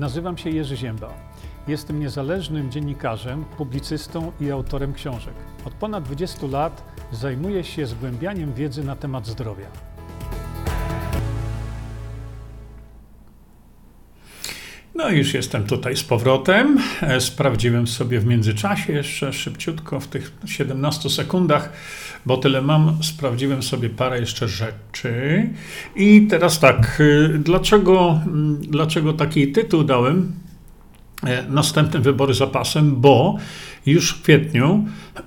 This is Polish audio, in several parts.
Nazywam się Jerzy Ziemba. Jestem niezależnym dziennikarzem, publicystą i autorem książek. Od ponad 20 lat zajmuję się zgłębianiem wiedzy na temat zdrowia. No i już jestem tutaj z powrotem. E, Sprawdziłem sobie w międzyczasie jeszcze szybciutko w tych 17 sekundach, bo tyle mam. Sprawdziłem sobie parę jeszcze rzeczy. I teraz tak, y, dlaczego, dlaczego taki tytuł dałem? E, Następne wybory za pasem, bo już w kwietniu,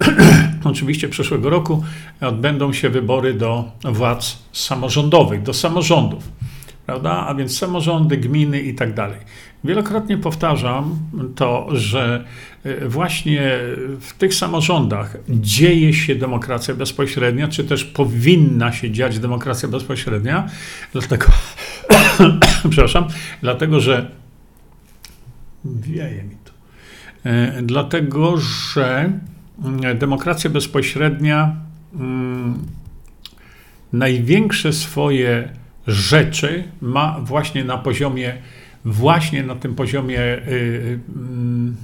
oczywiście przyszłego roku, odbędą się wybory do władz samorządowych, do samorządów prawda? A więc samorządy, gminy i tak dalej. Wielokrotnie powtarzam to, że y, właśnie w tych samorządach dzieje się demokracja bezpośrednia, czy też powinna się dziać demokracja bezpośrednia, dlatego, przepraszam, dlatego, że wieje mi tu, Y, dlatego, że y, demokracja bezpośrednia mm, największe swoje rzeczy ma właśnie na poziomie, właśnie na tym poziomie y, y, mm,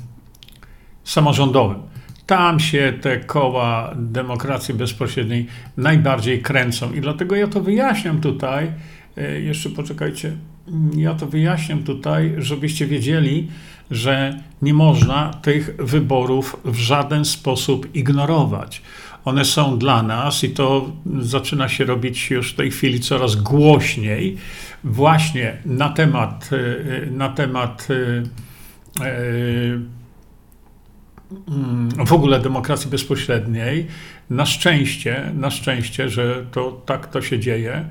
samorządowym. Tam się te koła demokracji bezpośredniej najbardziej kręcą i dlatego ja to wyjaśniam tutaj. y, Jeszcze poczekajcie. Ja to wyjaśniam tutaj, żebyście wiedzieli, że nie można tych wyborów w żaden sposób ignorować. One są dla nas i to zaczyna się robić już w tej chwili coraz głośniej, właśnie na temat, y, na temat y, mm, w ogóle demokracji bezpośredniej. Na szczęście, na szczęście, że to tak to się dzieje.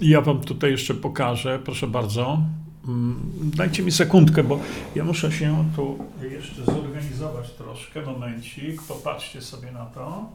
Ja wam tutaj jeszcze pokażę, proszę bardzo. Mm, Dajcie mi sekundkę, bo ja muszę się tu jeszcze zorganizować troszkę. Momencik, popatrzcie sobie na to.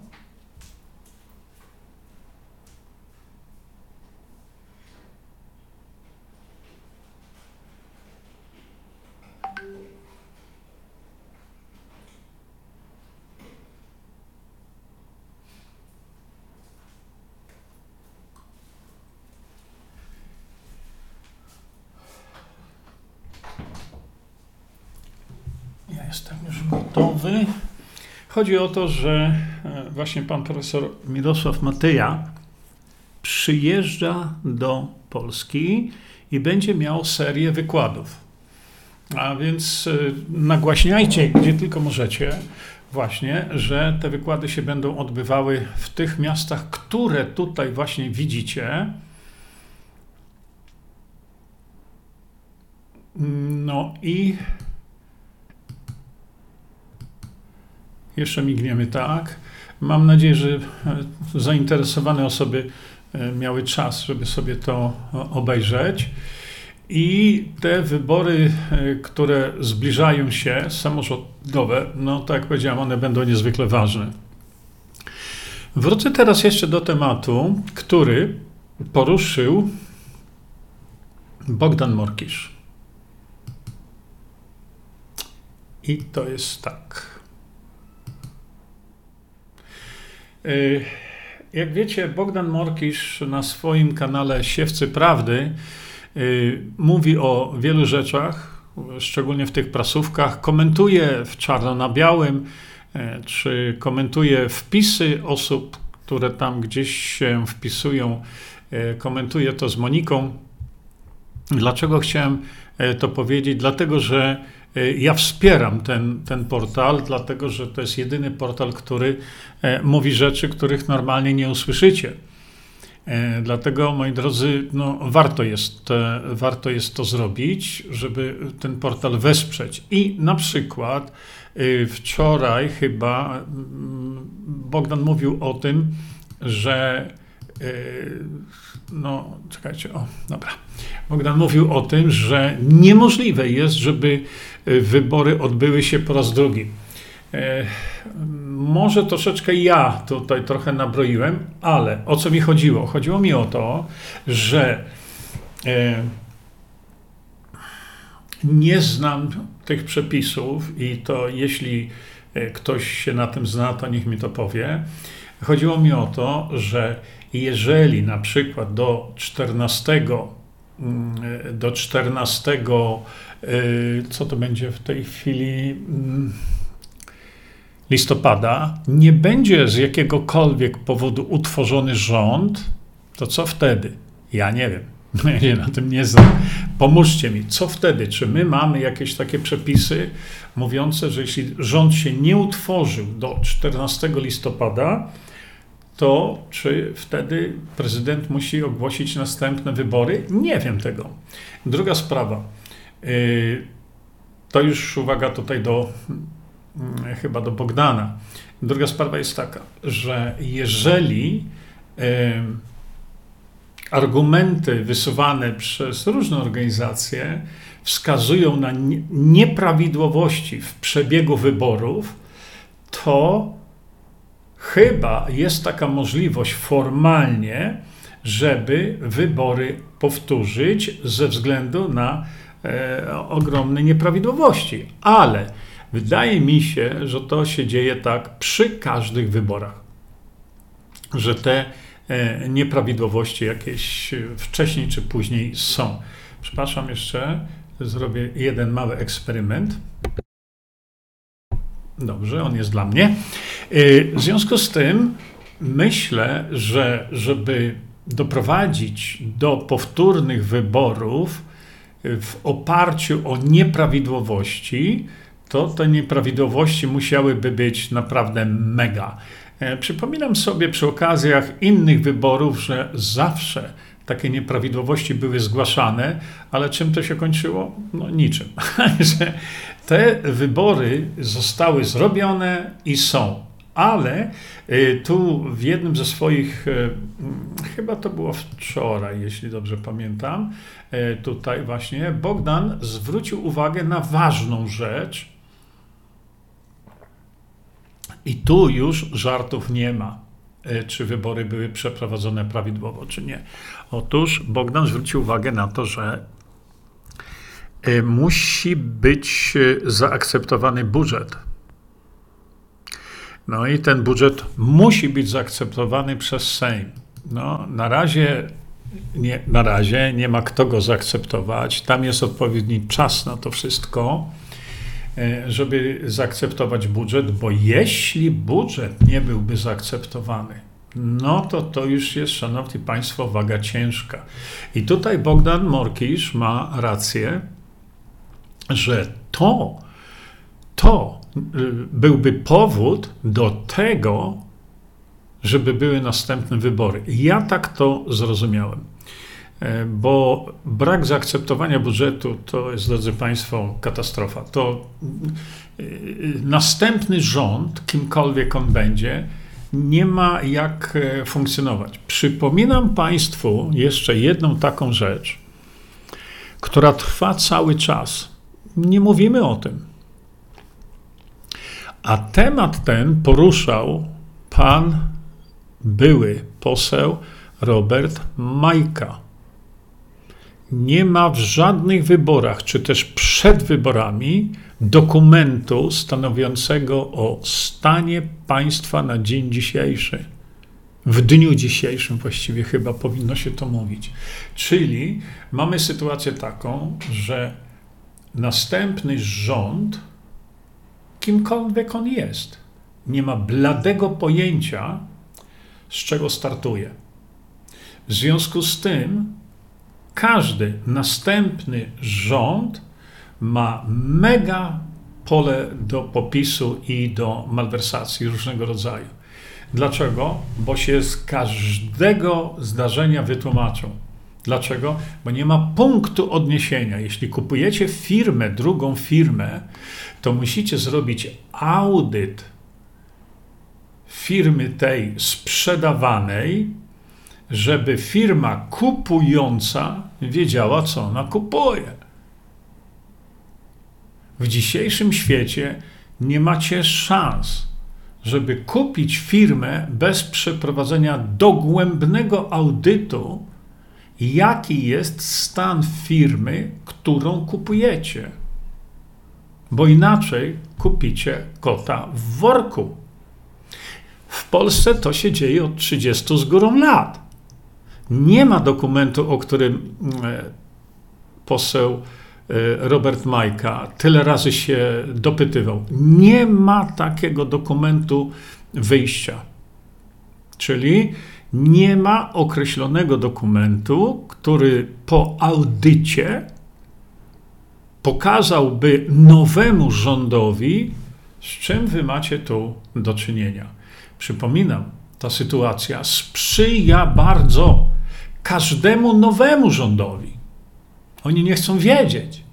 Ja jestem już gotowy. Chodzi o to, że e, właśnie pan profesor Mirosław Matyja przyjeżdża do Polski i będzie miał serię wykładów. A więc e, nagłaśniajcie, gdzie tylko możecie, właśnie, że te wykłady się będą odbywały w tych miastach, które tutaj właśnie widzicie. No i Jeszcze migniemy tak. Mam nadzieję, że e, zainteresowane osoby e, miały czas, żeby sobie to o, obejrzeć. I te wybory, e, które zbliżają się, samorządowe, no tak jak powiedziałem, one będą niezwykle ważne. Wrócę teraz jeszcze do tematu, który poruszył Bogdan Morkisz. I to jest tak. Y, Jak wiecie, Bogdan Morkisz na swoim kanale Siewcy Prawdy y, mówi o wielu rzeczach, szczególnie w tych prasówkach. Komentuje w czarno na białym, y, czy komentuje wpisy osób, które tam gdzieś się wpisują. Y, Komentuje to z Moniką. Dlaczego chciałem to powiedzieć? Dlatego, że ja wspieram ten, ten portal, dlatego że to jest jedyny portal, który e, mówi rzeczy, których normalnie nie usłyszycie. E, Dlatego, moi drodzy, no, warto, jest, e, warto jest to zrobić, żeby ten portal wesprzeć. I na przykład e, wczoraj chyba mm, Bogdan mówił o tym, że e, no, czekajcie, o, dobra. Bogdan mówił o tym, że niemożliwe jest, żeby e, wybory odbyły się po raz drugi. E, Może troszeczkę ja tutaj trochę nabroiłem, ale o co mi chodziło? Chodziło mi o to, że e, nie znam tych przepisów i to jeśli e, ktoś się na tym zna, to niech mi to powie. Chodziło mi o to, że jeżeli na przykład do 14 mm, do 14, co to będzie w tej chwili, mm, listopada, nie będzie z jakiegokolwiek powodu utworzony rząd, to co wtedy? Ja nie wiem. Ja się na tym nie znam. Pomóżcie mi, co wtedy? Czy my mamy jakieś takie przepisy mówiące, że jeśli rząd się nie utworzył do 14 listopada, to czy wtedy prezydent musi ogłosić następne wybory? Nie wiem tego. Druga sprawa. Y, to już uwaga tutaj do mm, chyba do Bogdana. Druga sprawa jest taka, że jeżeli y, argumenty wysuwane przez różne organizacje wskazują na nieprawidłowości w przebiegu wyborów, to chyba jest taka możliwość formalnie, żeby wybory powtórzyć ze względu na e, ogromne nieprawidłowości. Ale wydaje mi się, że to się dzieje tak przy każdych wyborach, że te e, nieprawidłowości jakieś wcześniej czy później są. Przepraszam jeszcze, zrobię jeden mały eksperyment. Dobrze, on jest dla mnie. Y, w związku z tym myślę, że żeby doprowadzić do powtórnych wyborów w oparciu o nieprawidłowości, to te nieprawidłowości musiałyby być naprawdę mega. E, przypominam sobie przy okazjach innych wyborów, że zawsze takie nieprawidłowości były zgłaszane, ale czym to się kończyło? No niczym. Te wybory zostały zrobione i są. Ale y, tu w jednym ze swoich, y, mm, chyba to było wczoraj, jeśli dobrze pamiętam, y, tutaj właśnie Bogdan zwrócił uwagę na ważną rzecz. I tu już żartów nie ma, czy wybory były przeprowadzone prawidłowo, czy nie. Otóż Bogdan zwrócił uwagę na to, że musi być e, zaakceptowany budżet. No i ten budżet musi być zaakceptowany przez Sejm. No, na razie nie, na razie nie ma kto go zaakceptować. Tam jest odpowiedni czas na to wszystko, e, żeby zaakceptować budżet, bo jeśli budżet nie byłby zaakceptowany, no to to już jest, szanowni państwo, waga ciężka. I tutaj Bogdan Morkisz ma rację że to, to y, byłby powód do tego, żeby były następne wybory. Ja tak to zrozumiałem. E, bo brak zaakceptowania budżetu to jest, drodzy Państwo, katastrofa. To y, y, następny rząd, kimkolwiek on będzie, nie ma jak e, funkcjonować. Przypominam Państwu jeszcze jedną taką rzecz, która trwa cały czas nie mówimy o tym. A temat ten poruszał pan były poseł Robert Majka. Nie ma w żadnych wyborach, czy też przed wyborami, dokumentu stanowiącego o stanie państwa na dzień dzisiejszy. W dniu dzisiejszym właściwie chyba powinno się to mówić. Czyli mamy sytuację taką, że następny rząd, kimkolwiek on jest, nie ma bladego pojęcia, z czego startuje. W związku z tym, każdy następny rząd ma mega pole do popisu i do malwersacji różnego rodzaju. Dlaczego? Bo się z każdego zdarzenia wytłumaczą. Dlaczego? Bo nie ma punktu odniesienia. Jeśli kupujecie firmę, drugą firmę, to musicie zrobić audyt firmy tej sprzedawanej, żeby firma kupująca wiedziała, co ona kupuje. W dzisiejszym świecie nie macie szans, żeby kupić firmę bez przeprowadzenia dogłębnego audytu jaki jest stan firmy, którą kupujecie. Bo inaczej kupicie kota w worku. W Polsce to się dzieje od 30 z górą lat. Nie ma dokumentu, o którym e, poseł e, Robert Majka tyle razy się dopytywał. Nie ma takiego dokumentu wyjścia. Czyli nie ma określonego dokumentu, który po audycie pokazałby nowemu rządowi, z czym wy macie tu do czynienia. Przypominam, ta sytuacja sprzyja bardzo każdemu nowemu rządowi. Oni nie chcą wiedzieć.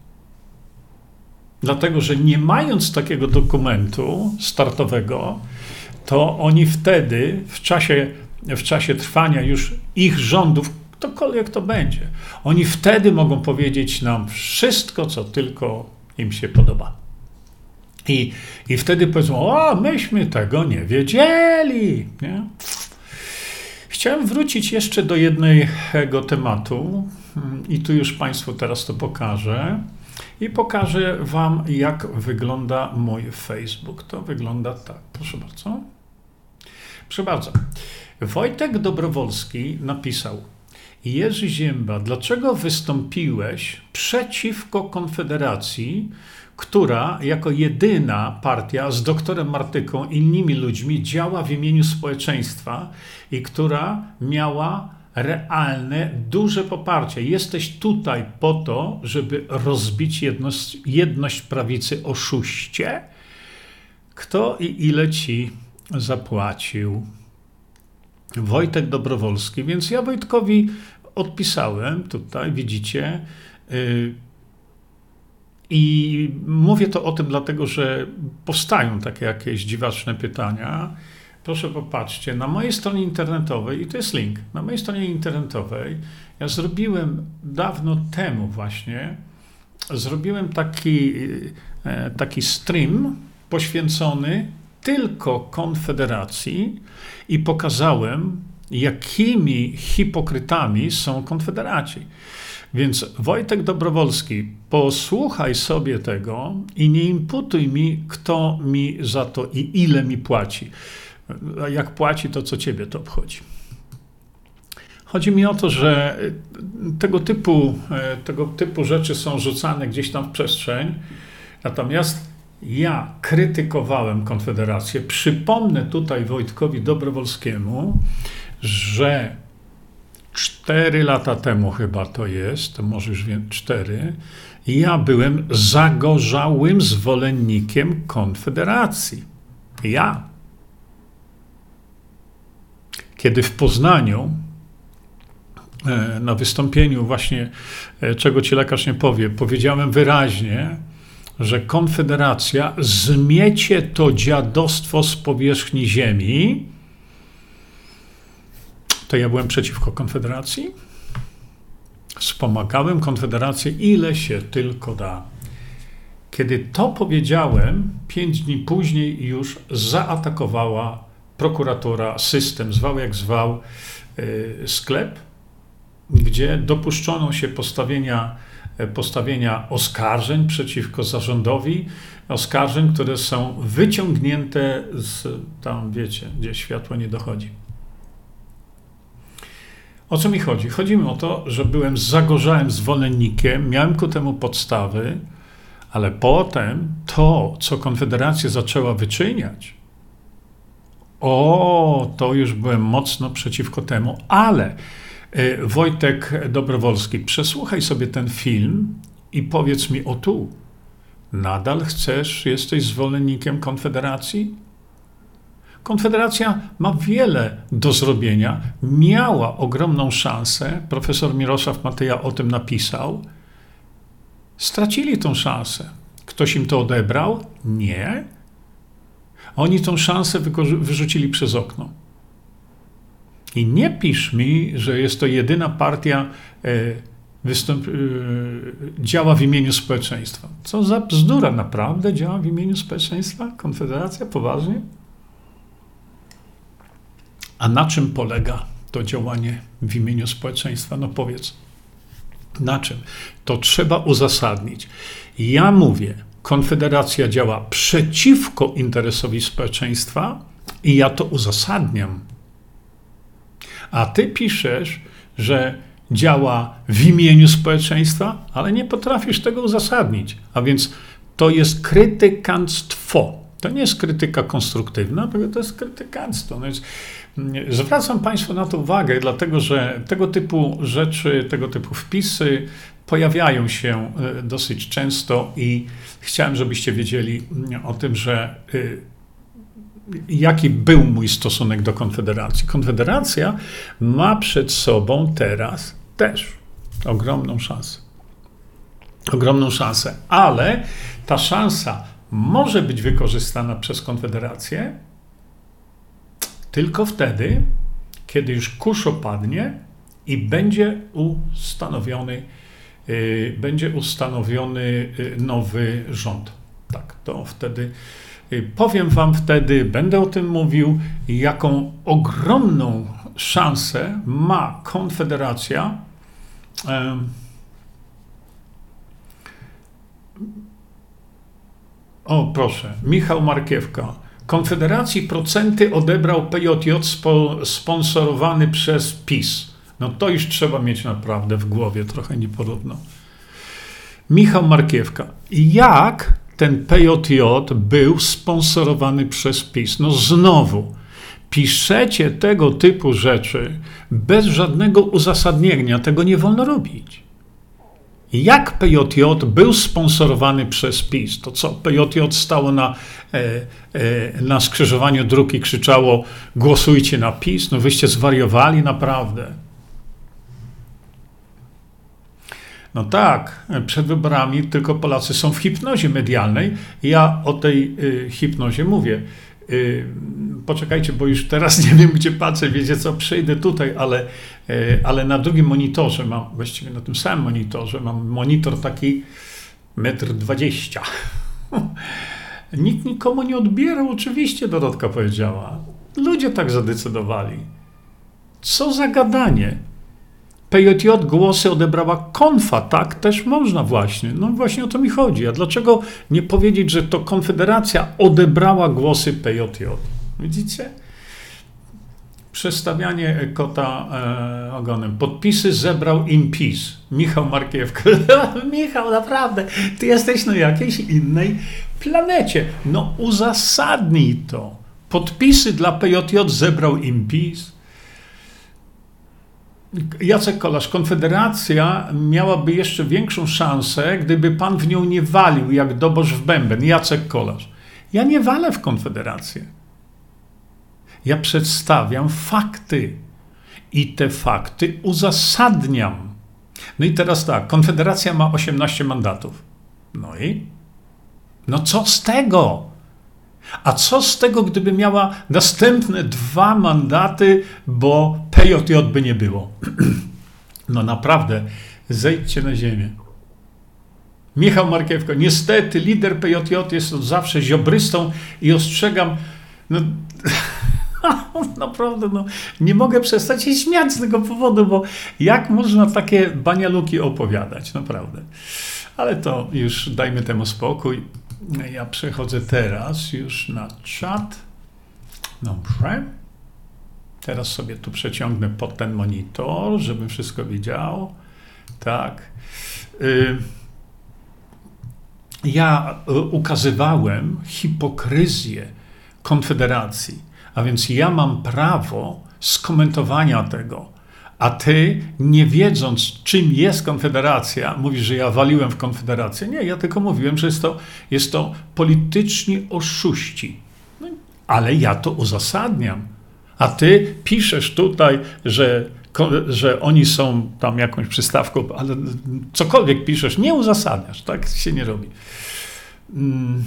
Dlatego, że nie mając takiego dokumentu startowego, to oni wtedy, w czasie, w czasie trwania już ich rządów, ktokolwiek to będzie, oni wtedy mogą powiedzieć nam wszystko, co tylko im się podoba. I, i wtedy powiedzą, o, myśmy tego nie wiedzieli. Nie? Chciałem wrócić jeszcze do jednego tematu i tu już Państwu teraz to pokażę. I pokażę Wam, jak wygląda mój Facebook. To wygląda tak. Proszę bardzo. Proszę bardzo. Wojtek Dobrowolski napisał: Jerzy Ziemba, dlaczego wystąpiłeś przeciwko Konfederacji, która jako jedyna partia z doktorem Martyką i innymi ludźmi działa w imieniu społeczeństwa i która miała realne, duże poparcie. Jesteś tutaj po to, żeby rozbić jedność, jedność prawicy oszuście. Kto i ile ci zapłacił? Wojtek Dobrowolski. Więc ja Wojtkowi odpisałem tutaj, widzicie. Yy, i mówię to o tym dlatego, że powstają takie jakieś dziwaczne pytania. Proszę popatrzcie, na mojej stronie internetowej, i to jest link, na mojej stronie internetowej, ja zrobiłem dawno temu właśnie, zrobiłem taki, e, taki stream poświęcony tylko Konfederacji i pokazałem, jakimi hipokrytami są Konfederaci. Więc Wojtek Dobrowolski, posłuchaj sobie tego i nie imputuj mi, kto mi za to i ile mi płaci. A jak płaci, to co ciebie to obchodzi. Chodzi mi o to, że tego typu, tego typu rzeczy są rzucane gdzieś tam w przestrzeń, natomiast ja krytykowałem Konfederację. Przypomnę tutaj Wojtkowi Dobrowolskiemu, że cztery lata temu chyba to jest, może już wiem, cztery, ja byłem zagorzałym zwolennikiem Konfederacji. Ja. Kiedy w Poznaniu e, na wystąpieniu właśnie, e, czego ci lekarz nie powie, powiedziałem wyraźnie, że Konfederacja zmiecie to dziadostwo z powierzchni ziemi, to ja byłem przeciwko Konfederacji. Wspomagałem Konfederację ile się tylko da. Kiedy to powiedziałem, pięć dni później już zaatakowała prokuratura, system, zwał jak zwał, yy, sklep, gdzie dopuszczono się postawienia, postawienia oskarżeń przeciwko zarządowi, oskarżeń, które są wyciągnięte z tam, wiecie, gdzie światło nie dochodzi. O co mi chodzi? Chodzi mi o to, że byłem zagorzałym zwolennikiem, miałem ku temu podstawy, ale potem to, co Konfederacja zaczęła wyczyniać, o, to już byłem mocno przeciwko temu, ale Wojtek Dobrowolski, przesłuchaj sobie ten film i powiedz mi o tu. Nadal chcesz, jesteś zwolennikiem Konfederacji? Konfederacja ma wiele do zrobienia, miała ogromną szansę. Profesor Mirosław Matyja o tym napisał. Stracili tą szansę. Ktoś im to odebrał? Nie. Oni tą szansę wyrzucili przez okno. I nie pisz mi, że jest to jedyna partia, e, występ, e, działa w imieniu społeczeństwa. Co za bzdura, naprawdę działa w imieniu społeczeństwa? Konfederacja? Poważnie? A na czym polega to działanie w imieniu społeczeństwa? No powiedz, na czym? To trzeba uzasadnić. Ja mówię, Konfederacja działa przeciwko interesowi społeczeństwa i ja to uzasadniam. A ty piszesz, że działa w imieniu społeczeństwa, ale nie potrafisz tego uzasadnić. A więc to jest krytykanstwo. To nie jest krytyka konstruktywna, tylko to jest krytykanstwo. No więc mm, zwracam Państwu na to uwagę, dlatego że tego typu rzeczy, tego typu wpisy pojawiają się e, dosyć często i chciałem, żebyście wiedzieli mm, o tym, że y, jaki był mój stosunek do Konfederacji. Konfederacja ma przed sobą teraz też ogromną szansę. Ogromną szansę, ale ta szansa może być wykorzystana przez Konfederację tylko wtedy, kiedy już kurz opadnie i będzie ustanowiony, yy, będzie ustanowiony yy, nowy rząd. Tak, to wtedy powiem Wam wtedy, będę o tym mówił, jaką ogromną szansę ma Konfederacja. O, proszę. Michał Markiewka. Konfederacji procenty odebrał PJJ spo, sponsorowany przez PiS. No to już trzeba mieć naprawdę w głowie, trochę niepodobno. Michał Markiewka. Jak ten PJJ był sponsorowany przez PiS? No znowu, piszecie tego typu rzeczy bez żadnego uzasadnienia. Tego nie wolno robić. Jak PJJ był sponsorowany przez PiS? To co, PJJ stało na, e, e, na skrzyżowaniu dróg i krzyczało głosujcie na PiS? No wyście zwariowali naprawdę. No tak, przed wyborami tylko Polacy są w hipnozie medialnej. Ja o tej y, hipnozie mówię. Y, poczekajcie, bo już teraz nie wiem, gdzie patrzę, wiecie co, przejdę tutaj, ale, y, ale na drugim monitorze mam, właściwie na tym samym monitorze, mam monitor taki metr dwadzieścia. Nikt nikomu nie odbierał, oczywiście Dorotka powiedziała. Ludzie tak zadecydowali. Co za gadanie. PJJ głosy odebrała konfa, tak też można właśnie. No właśnie o to mi chodzi. A dlaczego nie powiedzieć, że to Konfederacja odebrała głosy PJJ? Widzicie? Przestawianie kota e, ogonem. Podpisy zebrał im PiS. Michał Markiewka. Michał, naprawdę, ty jesteś na jakiejś innej planecie. No uzasadnij to. Podpisy dla PJJ zebrał im PiS. Jacek Kolasz, Konfederacja miałaby jeszcze większą szansę, gdyby pan w nią nie walił jak doboż w bęben. Jacek Kolasz. Ja nie walę w Konfederację. Ja przedstawiam fakty i te fakty uzasadniam. No i teraz tak, Konfederacja ma 18 mandatów. No i? No co z tego? A co z tego, gdyby miała następne dwa mandaty, bo PJJ by nie było? No naprawdę, zejdźcie na ziemię. Michał Markiewko, niestety lider PJJ jest od zawsze ziobrystą i ostrzegam, no, naprawdę, no, nie mogę przestać się śmiać z tego powodu, bo jak można takie banialuki opowiadać, naprawdę. Ale to już dajmy temu spokój. Ja przechodzę teraz już na czat. Dobrze. Teraz sobie tu przeciągnę pod ten monitor, żebym wszystko widział. Tak. Y, ja y, ukazywałem hipokryzję Konfederacji, a więc ja mam prawo skomentowania tego a ty, nie wiedząc, czym jest Konfederacja, mówisz, że ja waliłem w Konfederację. Nie, ja tylko mówiłem, że jest to, jest to polityczni oszuści. No, ale ja to uzasadniam. A ty piszesz tutaj, że, że oni są tam jakąś przystawką, ale cokolwiek piszesz, nie uzasadniasz. Tak się nie robi. Mm.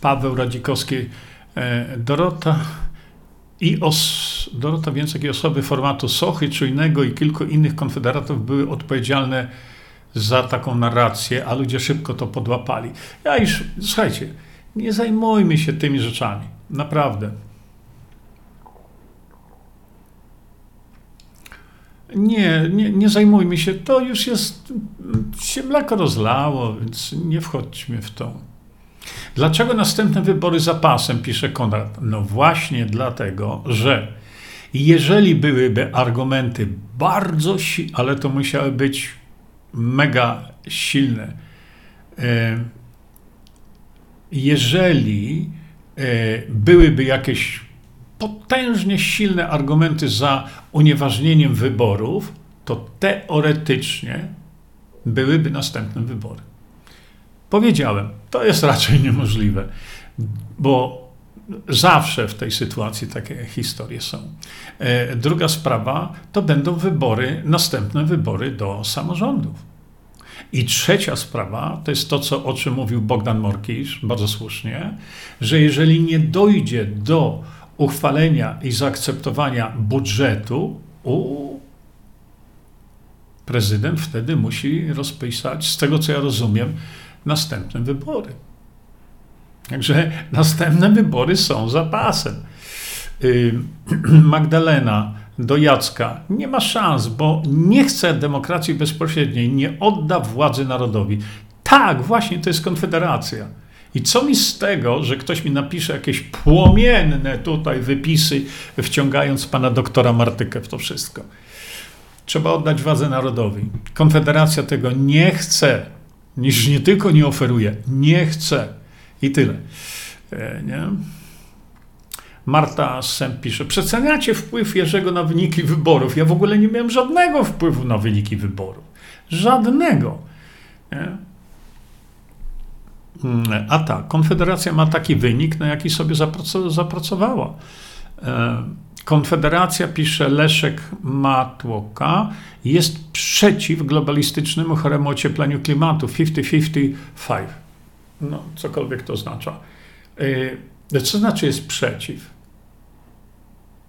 Paweł Radzikowski, e, Dorota i os, Dorota Więcek i osoby formatu Sochy, Czujnego i kilku innych konfederatów były odpowiedzialne za taką narrację, a ludzie szybko to podłapali. Ja już, słuchajcie, nie zajmujmy się tymi rzeczami. Naprawdę. Nie, nie, nie zajmujmy się. To już jest, się mleko rozlało, więc nie wchodźmy w to. Dlaczego następne wybory za pasem, pisze Konrad? No właśnie dlatego, że Jeżeli byłyby argumenty bardzo silne, ale to musiały być mega silne, e, jeżeli e, byłyby jakieś potężnie silne argumenty za unieważnieniem wyborów, to teoretycznie byłyby następne wybory. Powiedziałem, to jest raczej niemożliwe, bo zawsze w tej sytuacji takie historie są. E, druga sprawa to będą wybory, następne wybory do samorządów. I trzecia sprawa to jest to, co, o czym mówił Bogdan Morkisz, bardzo słusznie, że jeżeli nie dojdzie do uchwalenia i zaakceptowania budżetu, u, prezydent wtedy musi rozpisać, z tego co ja rozumiem, następne wybory. Także następne wybory są zapasem. Magdalena do Jacka nie ma szans, bo nie chce demokracji bezpośredniej, nie odda władzy narodowi. Tak, właśnie to jest konfederacja. I co mi z tego, że ktoś mi napisze jakieś płomienne tutaj wypisy, wciągając pana doktora Martykę w to wszystko? Trzeba oddać władzę narodowi. Konfederacja tego nie chce, niż nie tylko nie oferuje, nie chce. I tyle. E, nie? Marta Sęp pisze, przeceniacie wpływ Jerzego na wyniki wyborów. Ja w ogóle nie miałem żadnego wpływu na wyniki wyborów. Żadnego. Nie? Mm, a tak, Konfederacja ma taki wynik, na jaki sobie zapracowała. E, Konfederacja, pisze Leszek Matłoka, jest przeciw globalistycznemu choremu ociepleniu klimatu 50-55. No, cokolwiek to oznacza. E, co znaczy jest przeciw?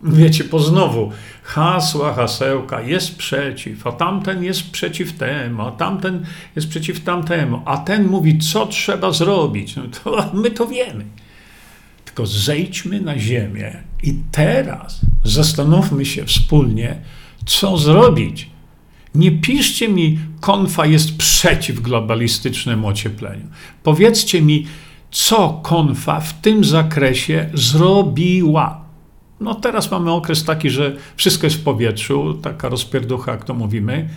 Wiecie, po znowu hasła, hasełka, jest przeciw, a tamten jest przeciw temu, a tamten jest przeciw tamtemu, a ten mówi, co trzeba zrobić. No to my to wiemy. Tylko zejdźmy na ziemię i teraz zastanówmy się wspólnie, co zrobić. Nie piszcie mi, konfa jest przeciw globalistycznemu ociepleniu. Powiedzcie mi, co konfa w tym zakresie zrobiła. No teraz mamy okres taki, że wszystko jest w powietrzu, taka rozpierducha, jak to mówimy.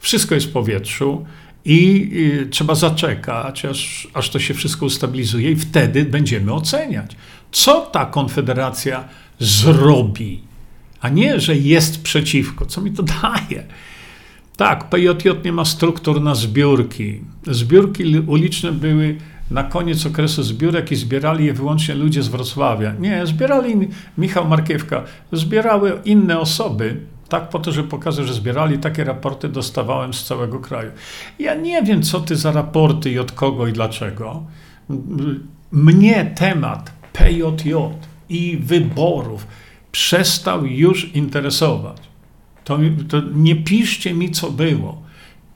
Wszystko jest w powietrzu i, trzeba zaczekać, aż, aż to się wszystko ustabilizuje i wtedy będziemy oceniać, co ta konfederacja zrobi, a nie, że jest przeciwko. Co mi to daje? Tak, PJJ nie ma struktur na zbiórki. Zbiórki uliczne były na koniec okresu zbiórek i zbierali je wyłącznie ludzie z Wrocławia. Nie, zbierali Michał Markiewka, zbierały inne osoby, tak po to, żeby pokazać, że zbierali takie raporty, dostawałem z całego kraju. Ja nie wiem, co ty za raporty i od kogo i dlaczego. Mnie temat PJJ i wyborów przestał już interesować. To, to nie piszcie mi, co było.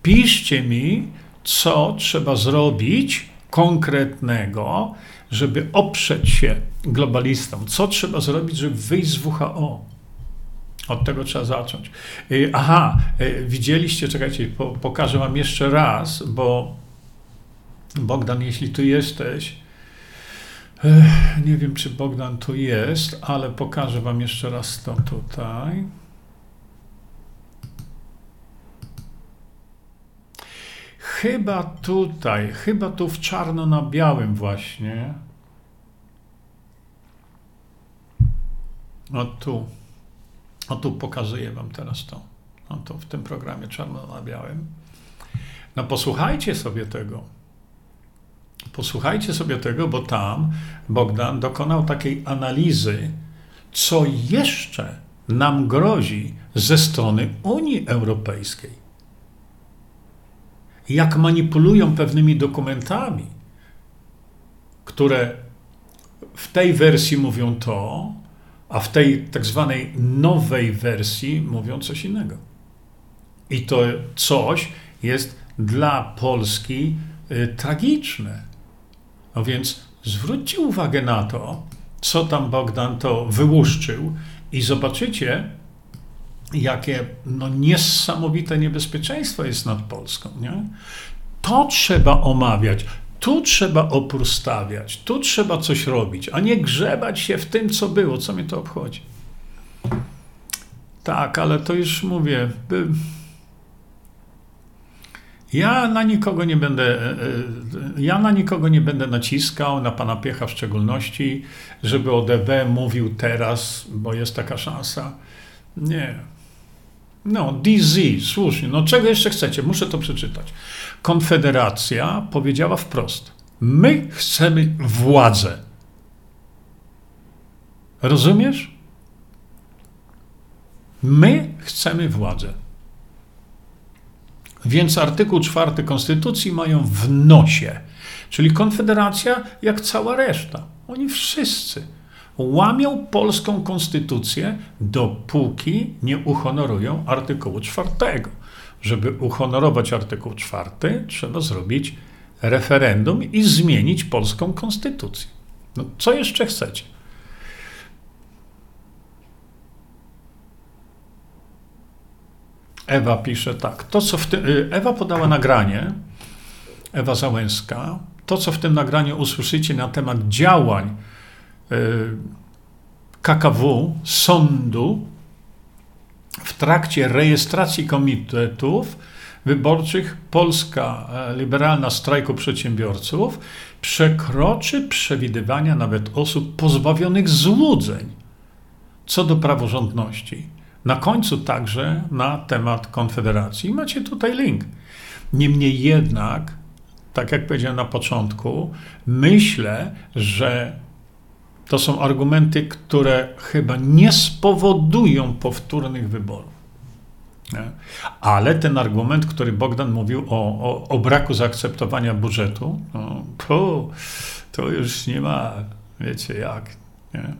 Piszcie mi, co trzeba zrobić, konkretnego, żeby oprzeć się globalistom. Co trzeba zrobić, żeby wyjść z WHO? Od tego trzeba zacząć. Y, aha, y, widzieliście, czekajcie, pokażę wam jeszcze raz, bo Bogdan, jeśli tu jesteś, nie wiem, czy Bogdan tu jest, ale pokażę wam jeszcze raz to tutaj. Chyba tutaj, chyba tu w czarno na białym właśnie. O tu. O tu pokazuję wam teraz to. No to w tym programie czarno na białym. No posłuchajcie sobie tego. Posłuchajcie sobie tego, bo tam Bogdan dokonał takiej analizy, co jeszcze nam grozi ze strony Unii Europejskiej jak manipulują pewnymi dokumentami, które w tej wersji mówią to, a w tej tak zwanej nowej wersji mówią coś innego. I to coś jest dla Polski y, tragiczne. No więc zwróćcie uwagę na to, co tam Bogdan to wyłuszczył i zobaczycie, jakie no, niesamowite niebezpieczeństwo jest nad Polską. Nie? To trzeba omawiać, tu trzeba opór stawiać, tu trzeba coś robić, a nie grzebać się w tym, co było, co mnie to obchodzi. Tak, ale to już mówię. Ja na nikogo nie będę, e, e, ja na nikogo nie będę naciskał, na pana Piecha w szczególności, żeby ODB mówił teraz, bo jest taka szansa. Nie. No, DZ, słusznie. No czego jeszcze chcecie? Muszę to przeczytać. Konfederacja powiedziała wprost: My chcemy władzę. Rozumiesz? My chcemy władzę. Więc artykuł 4 Konstytucji mają w nosie. Czyli Konfederacja, jak cała reszta. Oni wszyscy łamią polską konstytucję, dopóki nie uhonorują artykułu 4. Żeby uhonorować artykuł 4, trzeba zrobić referendum i zmienić polską konstytucję. No, co jeszcze chcecie? Ewa pisze tak. To, co w tym, y, Ewa podała nagranie, Ewa Załęska. To, co w tym nagraniu usłyszycie na temat działań y, KKW, sądu, w trakcie rejestracji komitetów wyborczych Polska e, Liberalna Strajku Przedsiębiorców przekroczy przewidywania nawet osób pozbawionych złudzeń co do praworządności. Na końcu także na temat Konfederacji. Macie tutaj link. Niemniej jednak, tak jak powiedziałem na początku, myślę, że to są argumenty, które chyba nie spowodują powtórnych wyborów. Ale ten argument, który Bogdan mówił o, o, o braku zaakceptowania budżetu, no, to, to już nie ma, wiecie jak. Nie?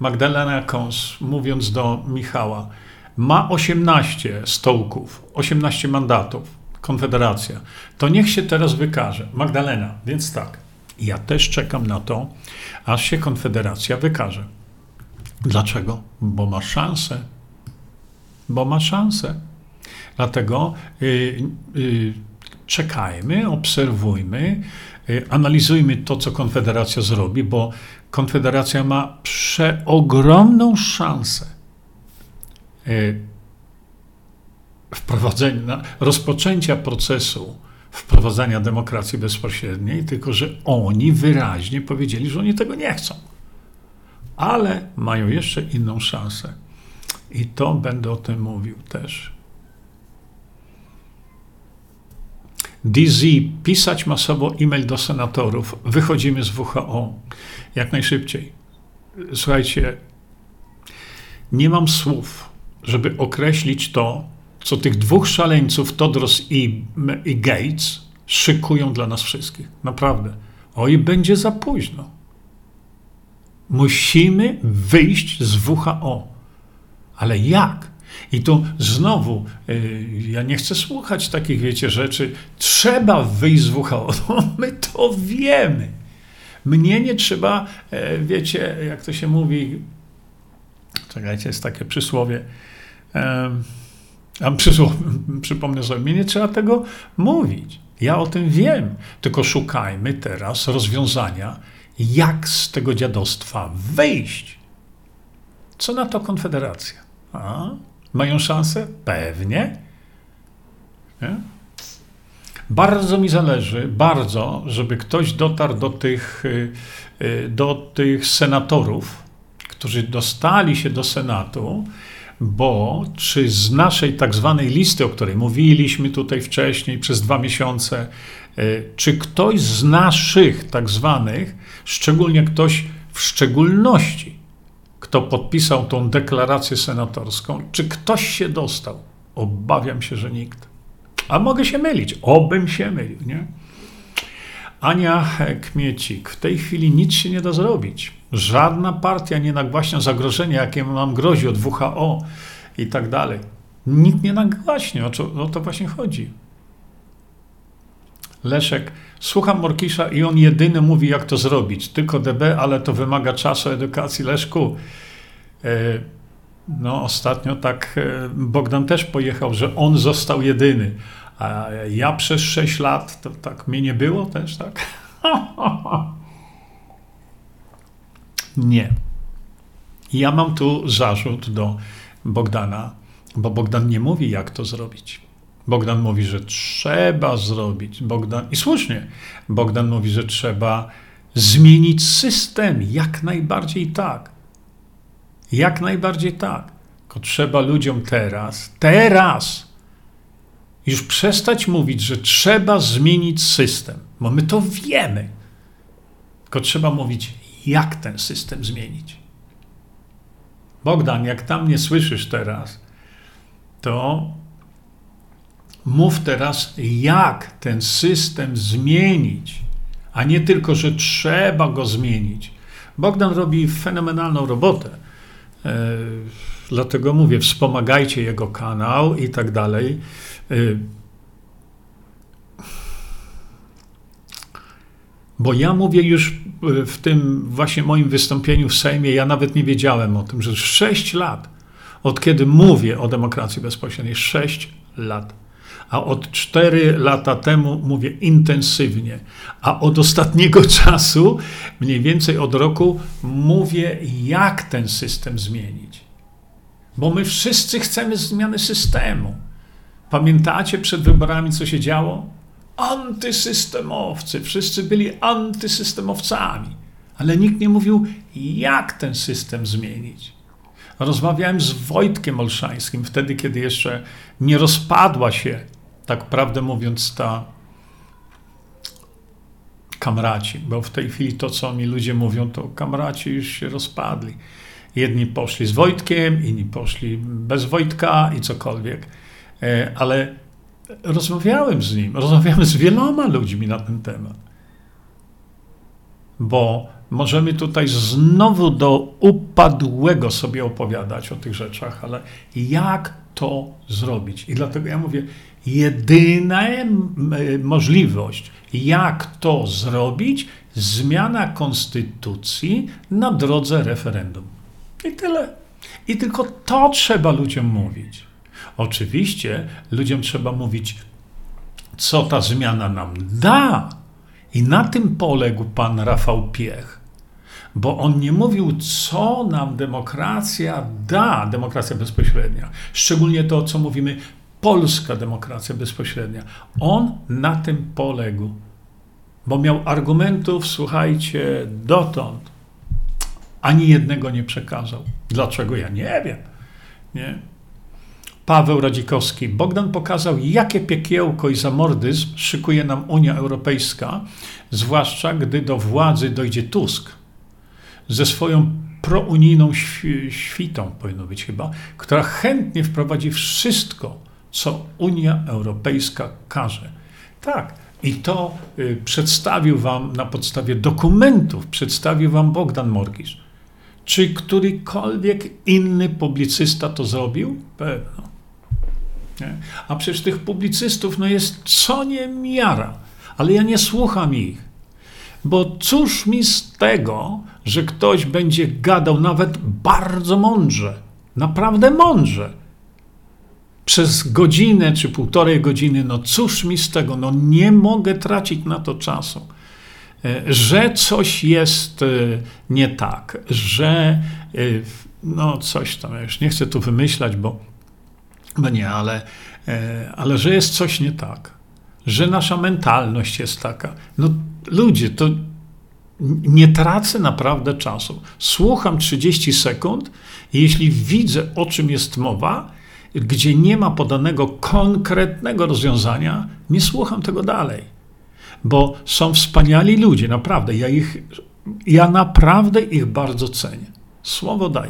Magdalena Kons, mówiąc do Michała, ma 18 stołków, 18 mandatów, Konfederacja. To niech się teraz wykaże. Magdalena, więc tak. Ja też czekam na to, aż się Konfederacja wykaże. Dlaczego? Bo ma szansę. Bo ma szansę. Dlatego yy, yy, czekajmy, obserwujmy, yy, analizujmy to, co Konfederacja zrobi, bo Konfederacja ma przeogromną szansę y, wprowadzenia, rozpoczęcia procesu wprowadzania demokracji bezpośredniej, tylko że oni wyraźnie powiedzieli, że oni tego nie chcą. Ale mają jeszcze inną szansę. I to będę o tym mówił też. DZ pisać masowo e-mail do senatorów. Wychodzimy z WHO jak najszybciej. Słuchajcie, nie mam słów, żeby określić to, co tych dwóch szaleńców, Todros i, i Gates, szykują dla nas wszystkich. Naprawdę. Oj, będzie za późno. Musimy wyjść z WHO. Ale jak? I tu znowu, yy, ja nie chcę słuchać takich, wiecie, rzeczy. Trzeba wyjść z WHO. No, my to wiemy. Mnie nie trzeba, e, wiecie, jak to się mówi, czekajcie, jest takie przysłowie, przysłowie, przypomnę sobie, mnie nie trzeba tego mówić. Ja o tym wiem, tylko szukajmy teraz rozwiązania, jak z tego dziadostwa wyjść. Co na to Konfederacja? A? Mają szansę? Pewnie. Nie? Bardzo mi zależy, bardzo, żeby ktoś dotarł do tych, y, y, do tych senatorów, którzy dostali się do Senatu, bo czy z naszej tak zwanej listy, o której mówiliśmy tutaj wcześniej przez dwa miesiące, y, czy ktoś z naszych tak zwanych, szczególnie ktoś w szczególności, kto podpisał tą deklarację senatorską, czy ktoś się dostał? Obawiam się, że nikt. A mogę się mylić, obym się mylił, nie? Ania Kmiecik, w tej chwili nic się nie da zrobić. Żadna partia nie nagłaśnia zagrożenia, jakie nam grozi od WHO i tak dalej. Nikt nie nagłaśnie, o, o to właśnie chodzi. Leszek, słucham Morkisza i on jedyny mówi, jak to zrobić. Tylko DB, ale to wymaga czasu, edukacji. Leszku, yy, no ostatnio tak e, Bogdan też pojechał, że on został jedyny. A ja przez 6 lat, to tak mnie nie było też, tak? nie. Ja mam tu zarzut do Bogdana, bo Bogdan nie mówi, jak to zrobić. Bogdan mówi, że trzeba zrobić. Bogdan, I słusznie, Bogdan mówi, że trzeba zmienić system. Jak najbardziej tak. Jak najbardziej tak. Tylko trzeba ludziom teraz, teraz już przestać mówić, że trzeba zmienić system, bo my to wiemy. Tylko trzeba mówić, jak ten system zmienić. Bogdan, jak tam nie słyszysz teraz, to mów teraz, jak ten system zmienić, a nie tylko, że trzeba go zmienić. Bogdan robi fenomenalną robotę. E, dlatego mówię, wspomagajcie jego kanał i tak dalej. E, bo ja mówię już w tym właśnie moim wystąpieniu w Sejmie, ja nawet nie wiedziałem o tym, że 6 lat, od kiedy mówię o demokracji bezpośredniej, 6 lat. A od 4 lata temu mówię intensywnie, a od ostatniego czasu, mniej więcej od roku, mówię, jak ten system zmienić. Bo my wszyscy chcemy zmiany systemu. Pamiętacie przed wyborami, co się działo? Antysystemowcy, wszyscy byli antysystemowcami, ale nikt nie mówił, jak ten system zmienić. Rozmawiałem z Wojtkiem Olszańskim wtedy, kiedy jeszcze nie rozpadła się, tak prawdę mówiąc, ta kamraci, bo w tej chwili to, co mi ludzie mówią, to kamraci już się rozpadli. Jedni poszli z Wojtkiem, inni poszli bez Wojtka i cokolwiek. E, ale rozmawiałem z nim, rozmawiałem z wieloma ludźmi na ten temat. Bo możemy tutaj znowu do upadłego sobie opowiadać o tych rzeczach, ale jak to zrobić? I dlatego ja mówię, jedyna możliwość, jak to zrobić, zmiana konstytucji na drodze referendum. I tyle. I tylko to trzeba ludziom mówić. Oczywiście ludziom trzeba mówić, co ta zmiana nam da. I na tym poległ pan Rafał Piech, bo on nie mówił, co nam demokracja da, demokracja bezpośrednia. Szczególnie to, co mówimy, polska demokracja bezpośrednia. On na tym poległ, bo miał argumentów, słuchajcie, dotąd. Ani jednego nie przekazał. Dlaczego ja nie wiem. Nie? Paweł Radzikowski. Bogdan pokazał, jakie piekiełko i zamordyzm szykuje nam Unia Europejska, zwłaszcza gdy do władzy dojdzie Tusk ze swoją prounijną świtą, powinno być chyba, która chętnie wprowadzi wszystko, co Unia Europejska każe. Tak, i to y, przedstawił wam na podstawie dokumentów, przedstawił wam Bogdan Morgisz. Czy którykolwiek inny publicysta to zrobił? Pewno. Nie? A przecież tych publicystów no jest co nie miara, ale ja nie słucham ich. Bo cóż mi z tego, że ktoś będzie gadał nawet bardzo mądrze, naprawdę mądrze, przez godzinę czy półtorej godziny, no cóż mi z tego, no nie mogę tracić na to czasu. E, że coś jest e, nie tak, że e, no coś tam, ja już nie chcę tu wymyślać, bo no nie, ale, ale że jest coś nie tak, że nasza mentalność jest taka. No ludzie, to nie tracę naprawdę czasu. Słucham 30 sekund i jeśli widzę, o czym jest mowa, gdzie nie ma podanego konkretnego rozwiązania, nie słucham tego dalej. Bo są wspaniali ludzie, naprawdę. Ja ich, ja naprawdę ich bardzo cenię. Słowo daj.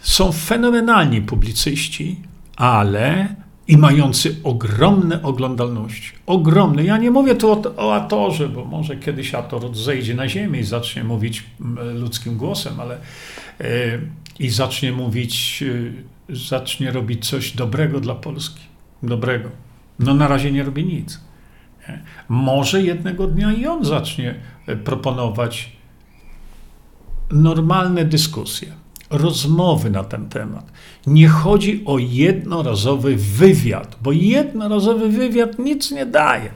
Są fenomenalni publicyści, ale i mający ogromne oglądalności. Ogromne. Ja nie mówię tu o, o Atorze, bo może kiedyś Ator zejdzie na ziemię i zacznie mówić ludzkim głosem, ale yy, i zacznie mówić, yy, zacznie robić coś dobrego dla Polski. Dobrego. No na razie nie robi nic. Nie? Może jednego dnia i on zacznie e, proponować normalne dyskusje rozmowy na ten temat. Nie chodzi o jednorazowy wywiad, bo jednorazowy wywiad nic nie daje.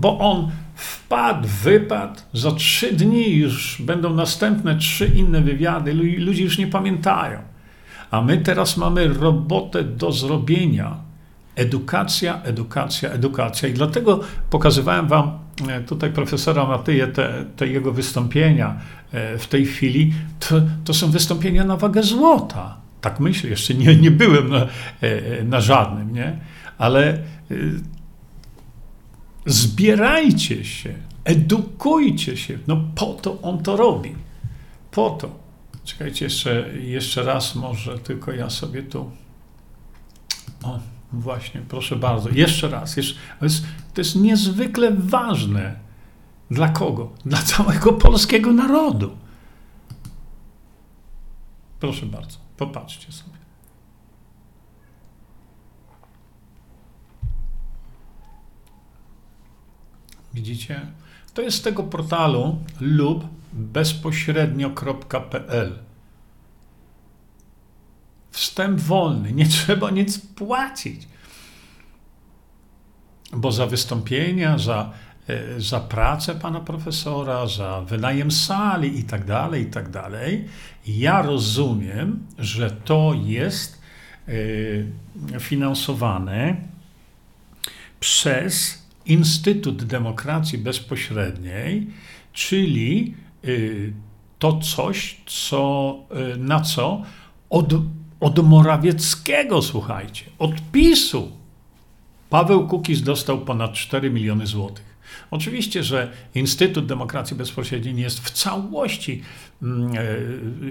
Bo on wpadł, wypadł, za trzy dni już będą następne trzy inne wywiady, ludzie już nie pamiętają. A my teraz mamy robotę do zrobienia. Edukacja, edukacja, edukacja. I dlatego pokazywałem wam e, tutaj profesora Matyję te, te jego wystąpienia e, w tej chwili. To, to są wystąpienia na wagę złota. Tak myślę, jeszcze nie, nie byłem na, e, na żadnym, nie? Ale zbierajcie się, edukujcie się. No po to on to robi. Po to. Czekajcie jeszcze, jeszcze raz może, tylko ja sobie tu... O, właśnie, proszę bardzo. Jeszcze raz. Jeszcze, to, jest, to jest niezwykle ważne. Dla kogo? Dla całego polskiego narodu. Proszę bardzo, popatrzcie sobie. Widzicie? To jest z tego portalu lub bezpośrednio.pl. Wstęp wolny, nie trzeba nic płacić. Bo za wystąpienia, za, e, za pracę pana profesora, za wynajem sali i tak dalej, i tak dalej, ja rozumiem, że to jest e, finansowane przez Instytut Demokracji Bezpośredniej, czyli y, to coś, co, y, na co od, od Morawieckiego, słuchajcie, od PiSu Paweł Kukiz dostał ponad 4 miliony złotych. Oczywiście, że Instytut Demokracji Bezpośredniej nie jest w całości mm,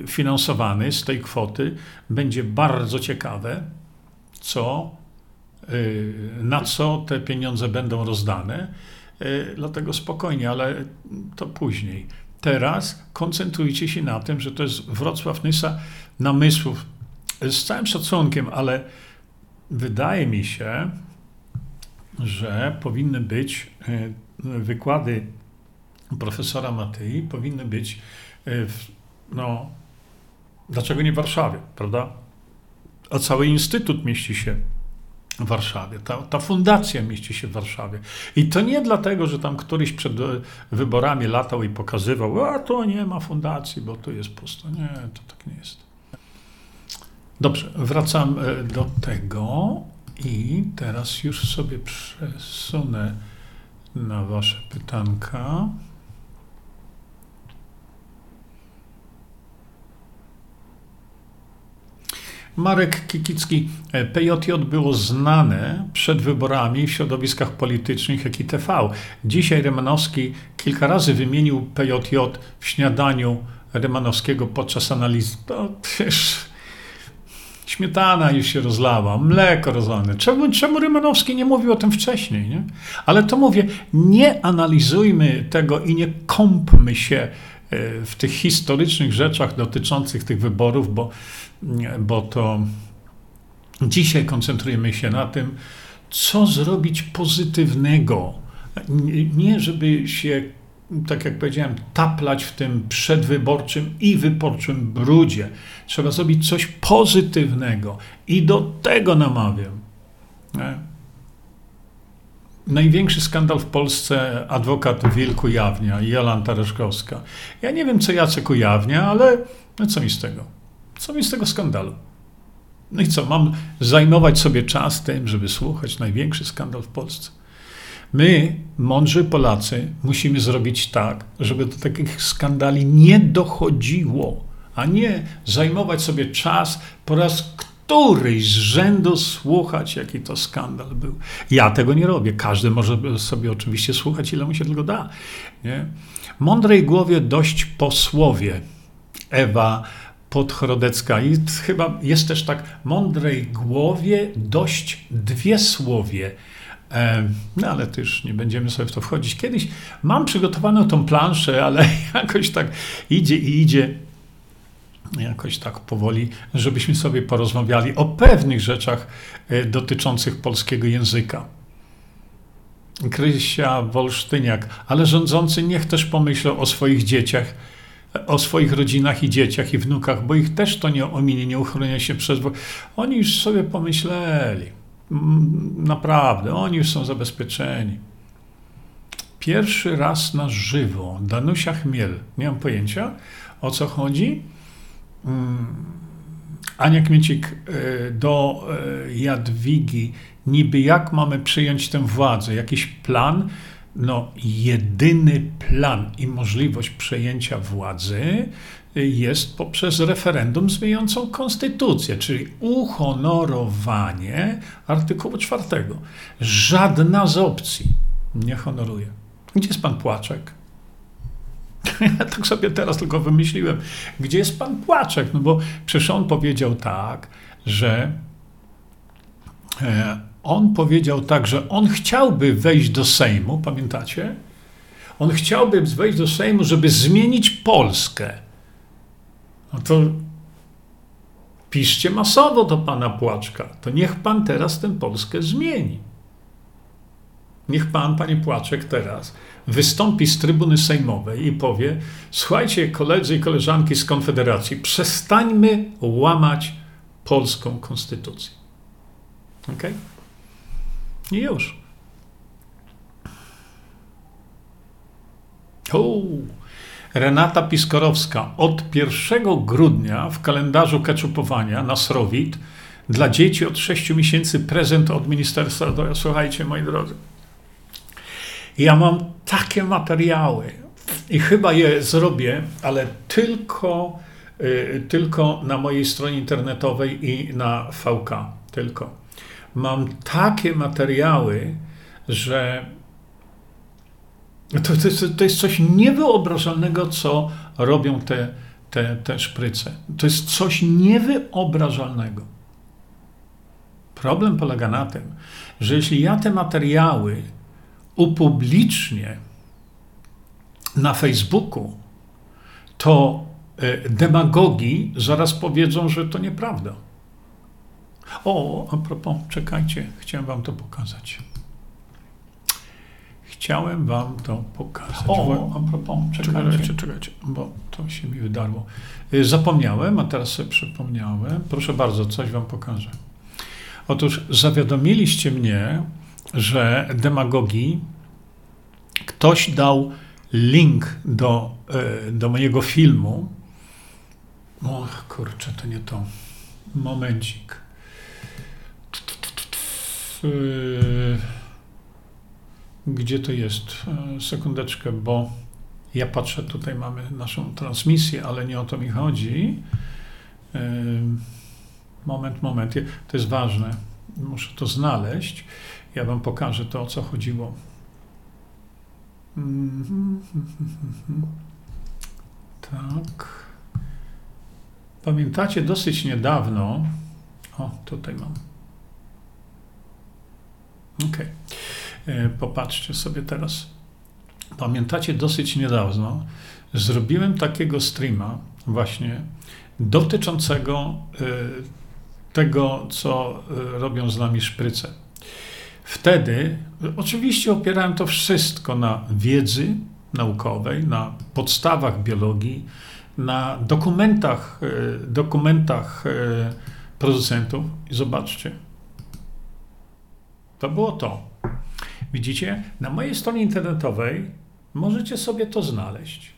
e, finansowany z tej kwoty. Będzie bardzo ciekawe, co na co te pieniądze będą rozdane. Y, dlatego spokojnie, ale to później. Teraz koncentrujcie się na tym, że to jest Wrocław Nysa namysłów. Z całym szacunkiem, ale wydaje mi się, że powinny być y, wykłady profesora Matyi, powinny być w, no, dlaczego nie w Warszawie, prawda? A cały instytut mieści się w Warszawie. Ta, ta fundacja mieści się w Warszawie. I to nie dlatego, że tam któryś przed wyborami latał i pokazywał, a to nie ma fundacji, bo tu jest pusto. Nie, to tak nie jest. Dobrze, wracam e, do tego i teraz już sobie przesunę na Wasze pytanka. Marek Kikicki, e, PJJ było znane przed wyborami w środowiskach politycznych, jak i TV. Dzisiaj Remanowski kilka razy wymienił PJJ w śniadaniu Remanowskiego podczas analizy. To też śmietana już się rozlała, mleko rozlane. Czemu, czemu Rymanowski nie mówił o tym wcześniej? Nie? Ale to mówię, nie analizujmy tego i nie kąpmy się w tych historycznych rzeczach dotyczących tych wyborów, bo bo to dzisiaj koncentrujemy się na tym, co zrobić pozytywnego. Nie, żeby się, tak jak powiedziałem, taplać w tym przedwyborczym i wyborczym brudzie. Trzeba zrobić coś pozytywnego i do tego namawiam. Nie? Największy skandal w Polsce adwokat Wilk ujawnia Jolanta Reszkowska. Ja nie wiem, co Jacek ujawnia, ale no co mi z tego? Co mi z tego skandalu? No i co, mam zajmować sobie czas tym, żeby słuchać największy skandal w Polsce? My, mądrzy Polacy, musimy zrobić tak, żeby do takich skandali nie dochodziło, a nie zajmować sobie czas po raz któryś z rzędu słuchać, jaki to skandal był. Ja tego nie robię. Każdy może sobie oczywiście słuchać, ile mu się tylko da. Nie? Mądrej głowie dość posłowie. Ewa Podchrodecka. I chyba jest też tak mądrej głowie dość dwie słowie. E, no ale też nie będziemy sobie w to wchodzić. Kiedyś mam przygotowaną tą planszę, ale jakoś tak idzie i idzie. Jakoś tak powoli, żebyśmy sobie porozmawiali o pewnych rzeczach e, dotyczących polskiego języka. Krysia Wolsztyniak, ale rządzący niech też pomyślą o swoich dzieciach o swoich rodzinach i dzieciach i wnukach, bo ich też to nie ominie, nie uchronia się przez... Oni już sobie pomyśleli. Mm, naprawdę, oni już są zabezpieczeni. pierwszy raz na żywo. Danusia Chmiel. Nie mam pojęcia, o co chodzi. Mm, Ania Kmiecik e, do e, Jadwigi. Niby jak mamy przyjąć tę władzę? Jakiś plan? No, jedyny plan i możliwość przejęcia władzy jest poprzez referendum zmieniającą konstytucję, czyli uhonorowanie artykułu czwartego. Żadna z opcji nie honoruje. Gdzie jest pan Płaczek? Ja tak sobie teraz tylko wymyśliłem, gdzie jest pan Płaczek? No bo przecież on powiedział tak, że e, on powiedział tak, że on chciałby wejść do Sejmu, pamiętacie? On chciałby wejść do Sejmu, żeby zmienić Polskę. No to piszcie masowo do pana Płaczka. To niech pan teraz tę Polskę zmieni. Niech pan, panie Płaczek, teraz wystąpi z trybuny sejmowej i powie: Słuchajcie, koledzy i koleżanki z Konfederacji, przestańmy łamać polską konstytucję. Ok? I już. O, Renata Piskorowska. Od 1 grudnia w kalendarzu keczupowania na Srowit dla dzieci od 6 miesięcy prezent od Ministerstwa. Słuchajcie, moi drodzy. Ja mam takie materiały i chyba je zrobię, ale tylko, y, tylko na mojej stronie internetowej i na VK. Tylko. Mam takie materiały, że to, to, to jest coś niewyobrażalnego, co robią te, te, te szpryce. To jest coś niewyobrażalnego. Problem polega na tym, że jeśli ja te materiały upublicznię na Facebooku, to e, demagogi zaraz powiedzą, że to nieprawda. O, a propos, czekajcie, chciałem wam to pokazać. Chciałem wam to pokazać. O, a propos, czekajcie, czekajcie, czekajcie, bo to się mi wydarło. E, zapomniałem, a teraz sobie przypomniałem. Proszę bardzo, coś wam pokażę. Otóż zawiadomiliście mnie, że demagogii ktoś dał link do, e, do mojego filmu. O kurczę, to nie to. Momencik. E, gdzie to jest? E, sekundeczkę, bo ja patrzę, tutaj mamy naszą transmisję, ale nie o to mi chodzi. Moment, moment. To jest ważne. Muszę to znaleźć. Ja Wam pokażę to, o co chodziło. Tak. Pamiętacie dosyć niedawno. O, tutaj mam. Ok. E, popatrzcie sobie teraz. Pamiętacie dosyć niedawno. Zrobiłem takiego streama właśnie dotyczącego e, tego, co e, robią z nami szpryce. Wtedy oczywiście opierałem to wszystko na wiedzy naukowej, na podstawach biologii, na dokumentach, e, dokumentach e, producentów. I zobaczcie, to było to. Widzicie, na mojej stronie internetowej możecie sobie to znaleźć.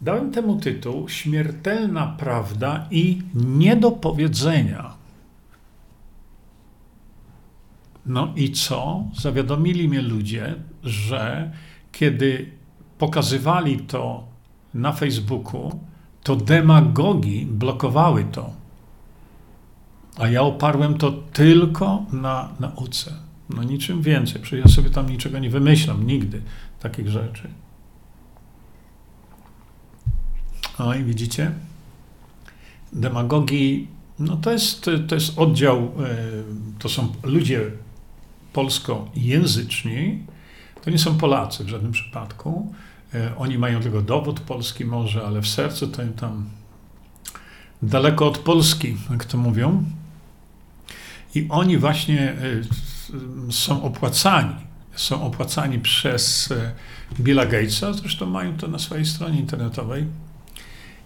Dałem temu tytuł Śmiertelna prawda i niedopowiedzenia no i co? Zawiadomili mnie ludzie, że kiedy pokazywali to na Facebooku, to demagogi blokowały to. A ja oparłem to tylko na nauce. No niczym więcej. Przecież ja sobie tam niczego nie wymyślam, nigdy takich rzeczy. O i widzicie? Demagogii, no to jest, to jest oddział, e, to są ludzie polskojęzyczni, to nie są Polacy w żadnym przypadku. E, oni mają tylko dowód polski może, ale w sercu to tam daleko od Polski, jak to mówią. I oni właśnie e, są opłacani, są opłacani przez e, Billa Gatesa, zresztą mają to na swojej stronie internetowej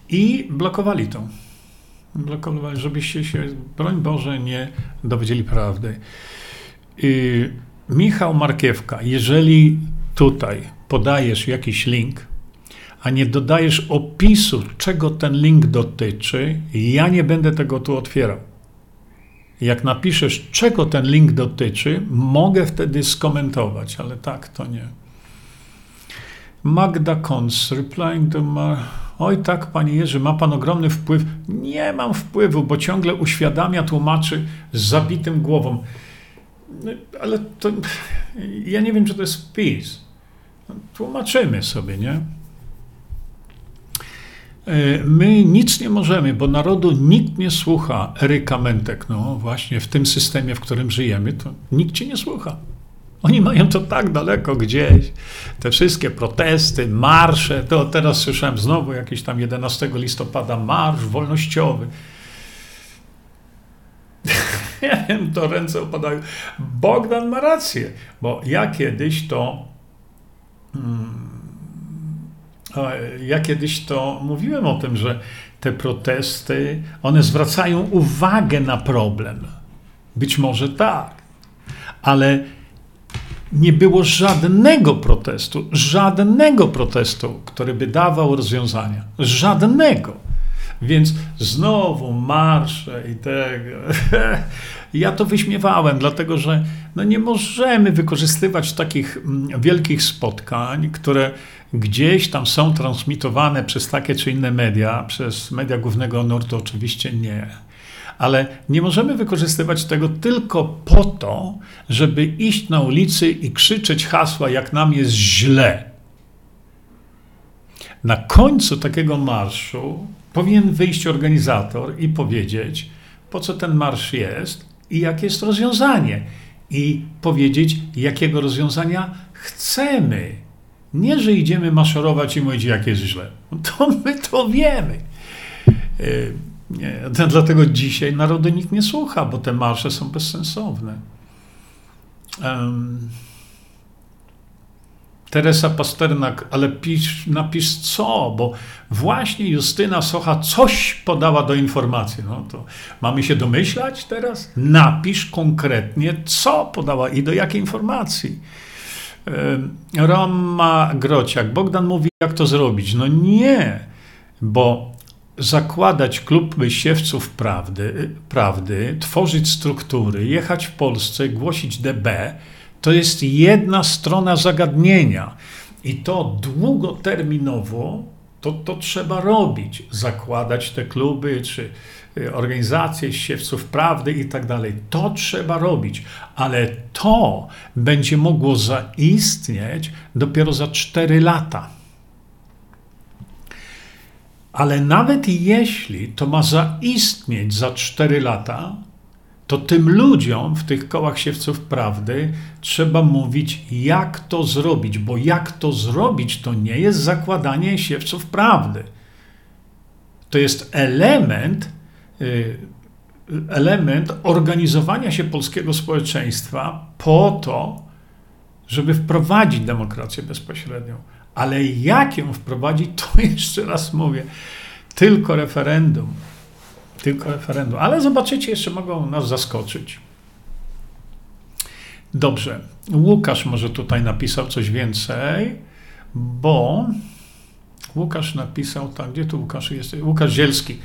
i blokowali to. Blokowali, żebyście się, broń Boże, nie dowiedzieli prawdy. I Michał Markiewka, jeżeli tutaj podajesz jakiś link, a nie dodajesz opisu, czego ten link dotyczy, ja nie będę tego tu otwierał. Jak napiszesz, czego ten link dotyczy, mogę wtedy skomentować, ale tak to nie. Magda Kons, replying to my... Oj tak, panie Jerzy, ma pan ogromny wpływ. Nie mam wpływu, bo ciągle uświadamia, tłumaczy z zabitym głową. No, ale to... Ja nie wiem, czy to jest wpis. Tłumaczymy sobie, nie? E, my nic nie możemy, bo narodu nikt nie słucha. Eryka Mentek, no właśnie w tym systemie, w którym żyjemy, to nikt cię nie słucha. Oni mają to tak daleko gdzieś. Te wszystkie protesty, marsze, to teraz słyszałem znowu jakiś tam 11 listopada marsz wolnościowy. Ja wiem, to ręce opadają. Bogdan ma rację, bo ja kiedyś to. Hmm, ja kiedyś to mówiłem o tym, że te protesty, one zwracają uwagę na problem. Być może tak, ale nie było żadnego protestu, żadnego protestu, który by dawał rozwiązania. Żadnego. Więc znowu marsze i tego. Ja to wyśmiewałem, dlatego że no nie możemy wykorzystywać takich mm, wielkich spotkań, które gdzieś tam są transmitowane przez takie czy inne media, przez media głównego nurtu oczywiście nie. Ale nie możemy wykorzystywać tego tylko po to, żeby iść na ulicy i krzyczeć hasła, jak nam jest źle. Na końcu takiego marszu powinien wyjść organizator i powiedzieć, po co ten marsz jest i jakie jest rozwiązanie. I powiedzieć, jakiego rozwiązania chcemy. Nie, że idziemy maszerować i mówić, jak jest źle. To my to wiemy. E, nie, dlatego dzisiaj narodu nikt nie słucha, bo te marsze są bezsensowne. Um, Teresa Pasternak, ale pisz, napisz co, bo właśnie Justyna Socha coś podała do informacji. No to mamy się domyślać teraz? Napisz konkretnie, co podała i do jakiej informacji. Roma Grociak, Bogdan mówi, jak to zrobić. No nie, bo zakładać klub myśliwców prawdy, prawdy, tworzyć struktury, jechać w Polsce, głosić DB, to jest jedna strona zagadnienia. I to długoterminowo to, to trzeba robić. Zakładać te kluby, czy y, organizacje siewców prawdy i tak dalej. To trzeba robić, ale to będzie mogło zaistnieć dopiero za 4 lata. Ale nawet jeśli to ma zaistnieć za 4 lata, to tym ludziom w tych kołach siewców prawdy trzeba mówić, jak to zrobić, bo jak to zrobić, to nie jest zakładanie siewców prawdy. To jest element, y, element organizowania się polskiego społeczeństwa po to, żeby wprowadzić demokrację bezpośrednią. Ale jak ją wprowadzić, to jeszcze raz mówię, tylko referendum tylko referendum. Ale zobaczycie, jeszcze mogą nas zaskoczyć. Dobrze. Łukasz może tutaj napisał coś więcej, bo Łukasz napisał, tak, gdzie tu Łukasz jest? Łukasz Zielski.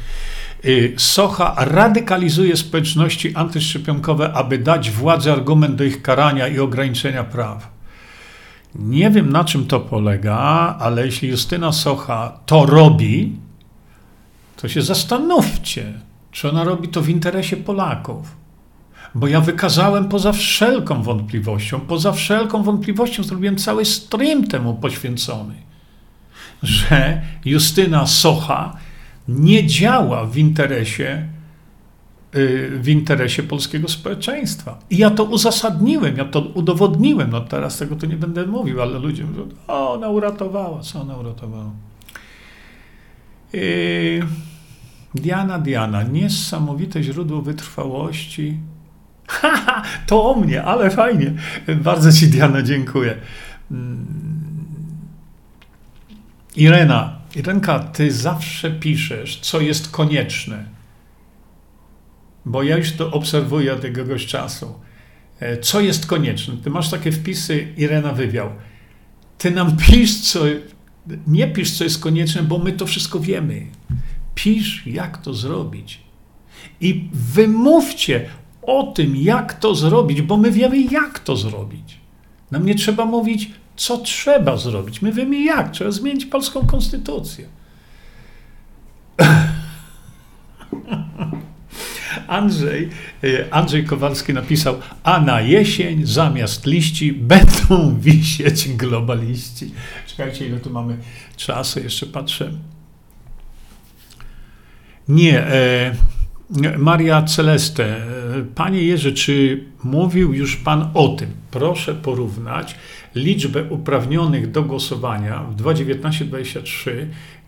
Y, Socha radykalizuje społeczności antyszczepionkowe, aby dać władzy argument do ich karania i ograniczenia praw. Nie wiem, na czym to polega, ale jeśli Justyna Socha to robi, to się zastanówcie, czy ona robi to w interesie Polaków. Bo ja wykazałem poza wszelką wątpliwością, poza wszelką wątpliwością zrobiłem cały stream temu poświęcony, że Justyna Socha nie działa w interesie y, w interesie polskiego społeczeństwa. I ja to uzasadniłem, ja to udowodniłem. No teraz tego tu nie będę mówił, ale ludzie mówią, o, ona uratowała, co ona uratowała. Yy... Diana, Diana, niesamowite źródło wytrwałości. Haha, to o mnie, ale fajnie. Bardzo Ci, Diana, dziękuję. Mm. Irena, Irenka, Ty zawsze piszesz, co jest konieczne. Bo ja już to obserwuję od jakiegoś czasu. e, co jest konieczne. Ty masz takie wpisy, Irena Wywiał. Ty nam pisz, co, nie pisz, co jest konieczne, bo my to wszystko wiemy. Pisz, jak to zrobić. I wymówcie o tym, jak to zrobić, bo my wiemy, jak to zrobić. Nam nie trzeba mówić, co trzeba zrobić. My wiemy, jak. Trzeba zmienić polską konstytucję. Andrzej, e, Andrzej Kowalski napisał, a na jesień zamiast liści będą wisieć globaliści. Czekajcie, ile tu mamy czasu, jeszcze patrzę. Nie, e, Maria Celeste, e, panie Jerzy, czy mówił już pan o tym? Proszę porównać liczbę uprawnionych do głosowania w 2019-2023,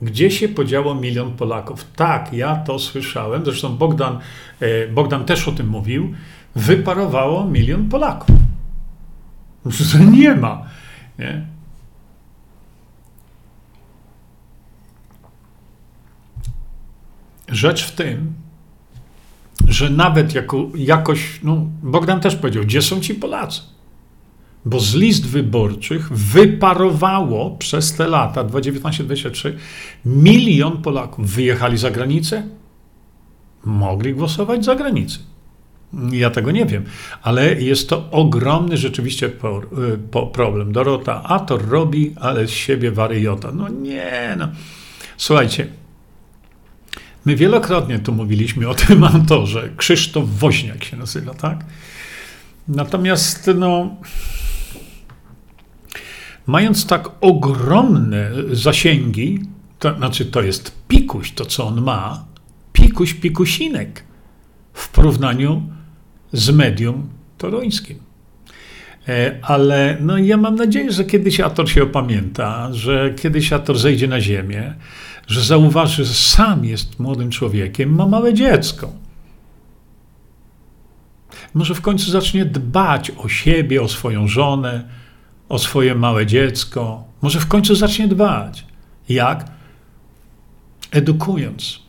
gdzie się podziało milion Polaków. Tak, ja to słyszałem, zresztą Bogdan, e, Bogdan też o tym mówił, wyparowało milion Polaków. Nie ma. Nie? Rzecz w tym, że nawet jako, jakoś, no Bogdan też powiedział, gdzie są ci Polacy? Bo z list wyborczych wyparowało przez te lata 2019-2023 milion Polaków. Wyjechali za granicę, mogli głosować za granicę. Ja tego nie wiem, ale jest to ogromny rzeczywiście y, problem. Dorota, a to robi, ale z siebie wariota. No nie, no. Słuchajcie, my wielokrotnie tu mówiliśmy o tym autorze. Krzysztof Woźniak się nazywa, tak? Natomiast, no mając tak ogromne zasięgi, to znaczy to jest pikuś, to co on ma, pikuś pikusinek w porównaniu z medium toruńskim. E, ale no, ja mam nadzieję, że kiedyś Ator się opamięta, że kiedyś Ator zejdzie na ziemię, że zauważy, że sam jest młodym człowiekiem, ma małe dziecko. Może w końcu zacznie dbać o siebie, o swoją żonę, o swoje małe dziecko. Może w końcu zacznie dbać. Jak? Edukując.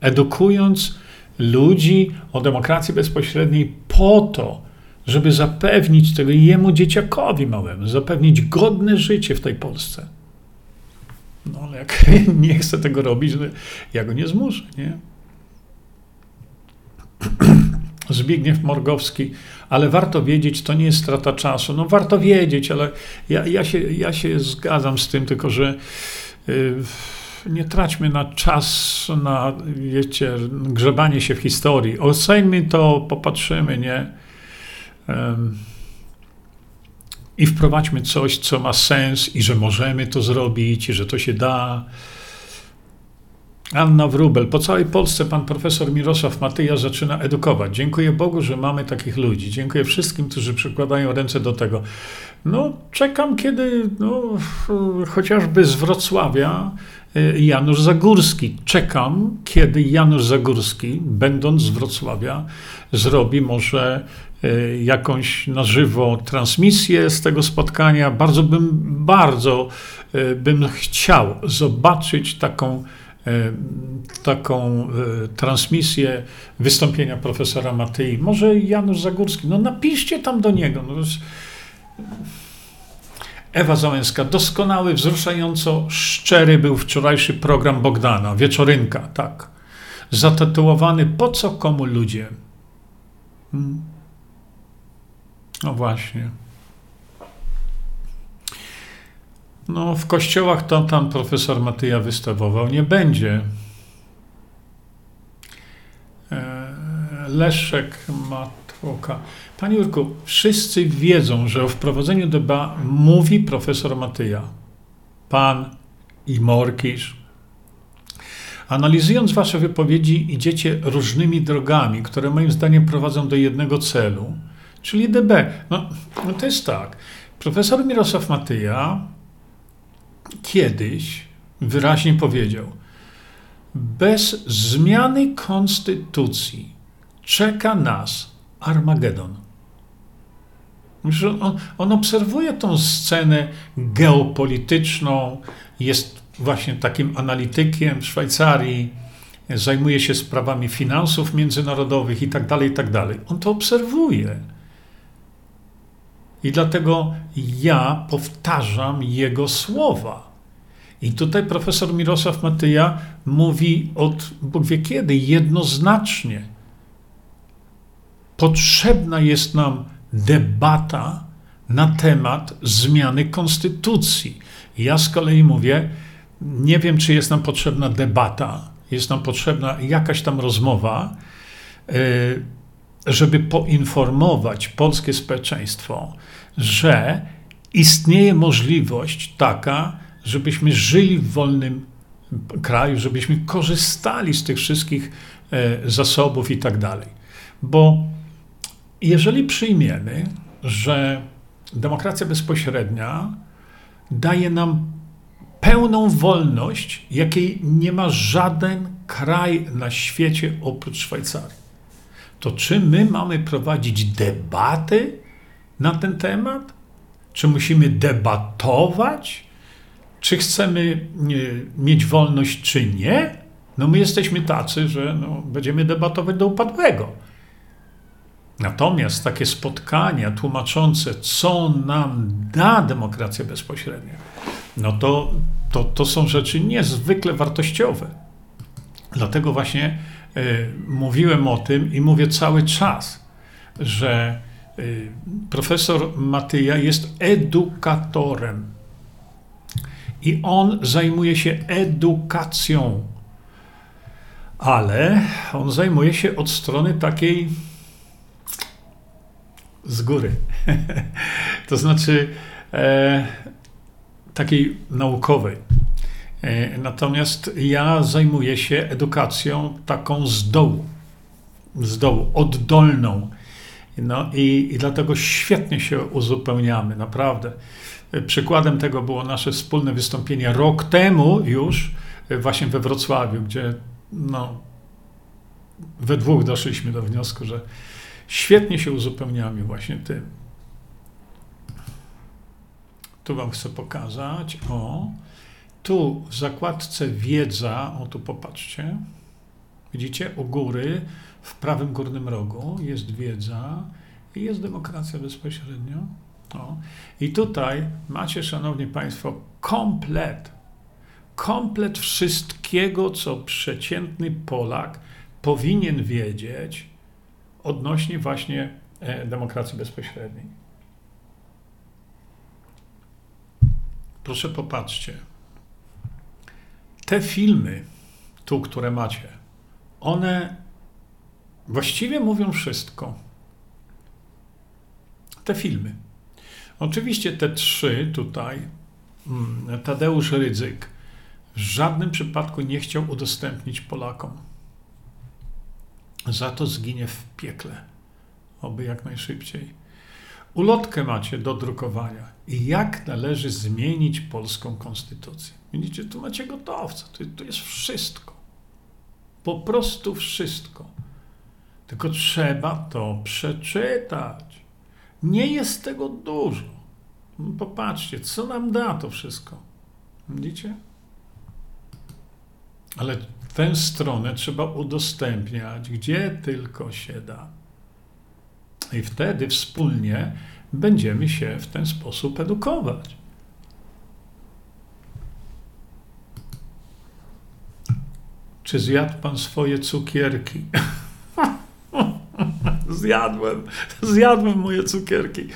Edukując ludzi o demokracji bezpośredniej po to, żeby zapewnić tego jemu dzieciakowi małemu, zapewnić godne życie w tej Polsce. No ale jak nie chce tego robić, no, ja go nie zmuszę, nie? Zbigniew Morgowski, ale warto wiedzieć, to nie jest strata czasu. No warto wiedzieć, ale ja, ja, się, ja się zgadzam z tym, tylko że yy, nie traćmy na czas na, wiecie, grzebanie się w historii. Oceńmy to, popatrzymy, nie? Yy, I wprowadźmy coś, co ma sens i że możemy to zrobić, i że to się da. Anna Wrubel. Po całej Polsce pan profesor Mirosław Matyja zaczyna edukować. Dziękuję Bogu, że mamy takich ludzi. Dziękuję wszystkim, którzy przykładają ręce do tego. No, czekam, kiedy no, chociażby z Wrocławia y, Janusz Zagórski. Czekam, kiedy Janusz Zagórski, będąc z Wrocławia, zrobi może jakąś na żywo transmisję z tego spotkania. Bardzo bym, bardzo y, bym chciał zobaczyć taką E, taką transmisję wystąpienia profesora Matyi. Może Janusz Zagórski. No napiszcie tam do niego. No, Ewa Załęska. Doskonały, wzruszająco szczery był wczorajszy program Bogdana. Wieczorynka, tak. Zatytułowany Po co komu ludzie? Hmm. No właśnie. No, w kościołach to tam profesor Matyja wystawował nie będzie. E, Leszek Matłoka. Panie Jurku, wszyscy wiedzą, że o wprowadzeniu DBA mówi profesor Matyja. Pan i Morkisz. Analizując wasze wypowiedzi, idziecie różnymi drogami, które moim zdaniem prowadzą do jednego celu, czyli DB. No, no to jest tak. Profesor Mirosław Matyja kiedyś wyraźnie powiedział: Bez zmiany konstytucji czeka nas Armagedon. On, on obserwuje tą scenę geopolityczną, jest właśnie takim analitykiem w Szwajcarii, zajmuje się sprawami finansów międzynarodowych i tak dalej, i tak. On to obserwuje. I dlatego ja powtarzam jego słowa. I tutaj profesor Mirosław Matyja mówi od Bóg wie kiedy, jednoznacznie. Potrzebna jest nam debata na temat zmiany konstytucji. Ja z kolei mówię, nie wiem, czy jest nam potrzebna debata, jest nam potrzebna jakaś tam rozmowa, e, żeby poinformować polskie społeczeństwo, że istnieje możliwość taka, żebyśmy żyli w wolnym kraju, żebyśmy korzystali z tych wszystkich e, zasobów i tak dalej. Bo jeżeli przyjmiemy, że demokracja bezpośrednia daje nam pełną wolność, jakiej nie ma żaden kraj na świecie oprócz Szwajcarii, to czy my mamy prowadzić debaty na ten temat? Czy musimy debatować? Czy chcemy mieć wolność, czy nie? No my jesteśmy tacy, że no, będziemy debatować do upadłego. Natomiast takie spotkania tłumaczące, co nam da demokracja bezpośrednia, no to, to, to są rzeczy niezwykle wartościowe. Dlatego właśnie mówiłem o tym i mówię cały czas, że y, profesor Matyja jest edukatorem i on zajmuje się edukacją, ale on zajmuje się od strony takiej z góry. to znaczy e, takiej naukowej. E, natomiast ja zajmuję się edukacją taką z dołu, z dołu, oddolną. No i, i dlatego świetnie się uzupełniamy, naprawdę. Przykładem tego było nasze wspólne wystąpienie rok temu już, właśnie we Wrocławiu, gdzie no, we dwóch doszliśmy do wniosku, że świetnie się uzupełniamy właśnie tym. Tu Wam chcę pokazać. O, tu w zakładce wiedza, o tu popatrzcie. Widzicie, u góry, w prawym górnym rogu jest wiedza i jest demokracja bezpośrednio. O. I tutaj macie, szanowni państwo, komplet, komplet wszystkiego, co przeciętny Polak powinien wiedzieć odnośnie właśnie e, demokracji bezpośredniej. Proszę popatrzcie. Te filmy, tu, które macie, one właściwie mówią wszystko. Te filmy. Oczywiście te trzy tutaj, mm, Tadeusz Rydzyk w żadnym przypadku nie chciał udostępnić Polakom. Za to zginie w piekle. Oby jak najszybciej. Ulotkę macie do drukowania. I jak należy zmienić polską konstytucję. Widzicie, tu macie gotowca. Tu, tu jest wszystko. Po prostu wszystko. Tylko trzeba to przeczytać. Nie jest tego dużo. Popatrzcie, co nam da to wszystko. Widzicie? Ale tę stronę trzeba udostępniać, gdzie tylko się da. I wtedy wspólnie będziemy się w ten sposób edukować. Czy zjadł pan swoje cukierki? Zjadłem, zjadłem moje cukierki.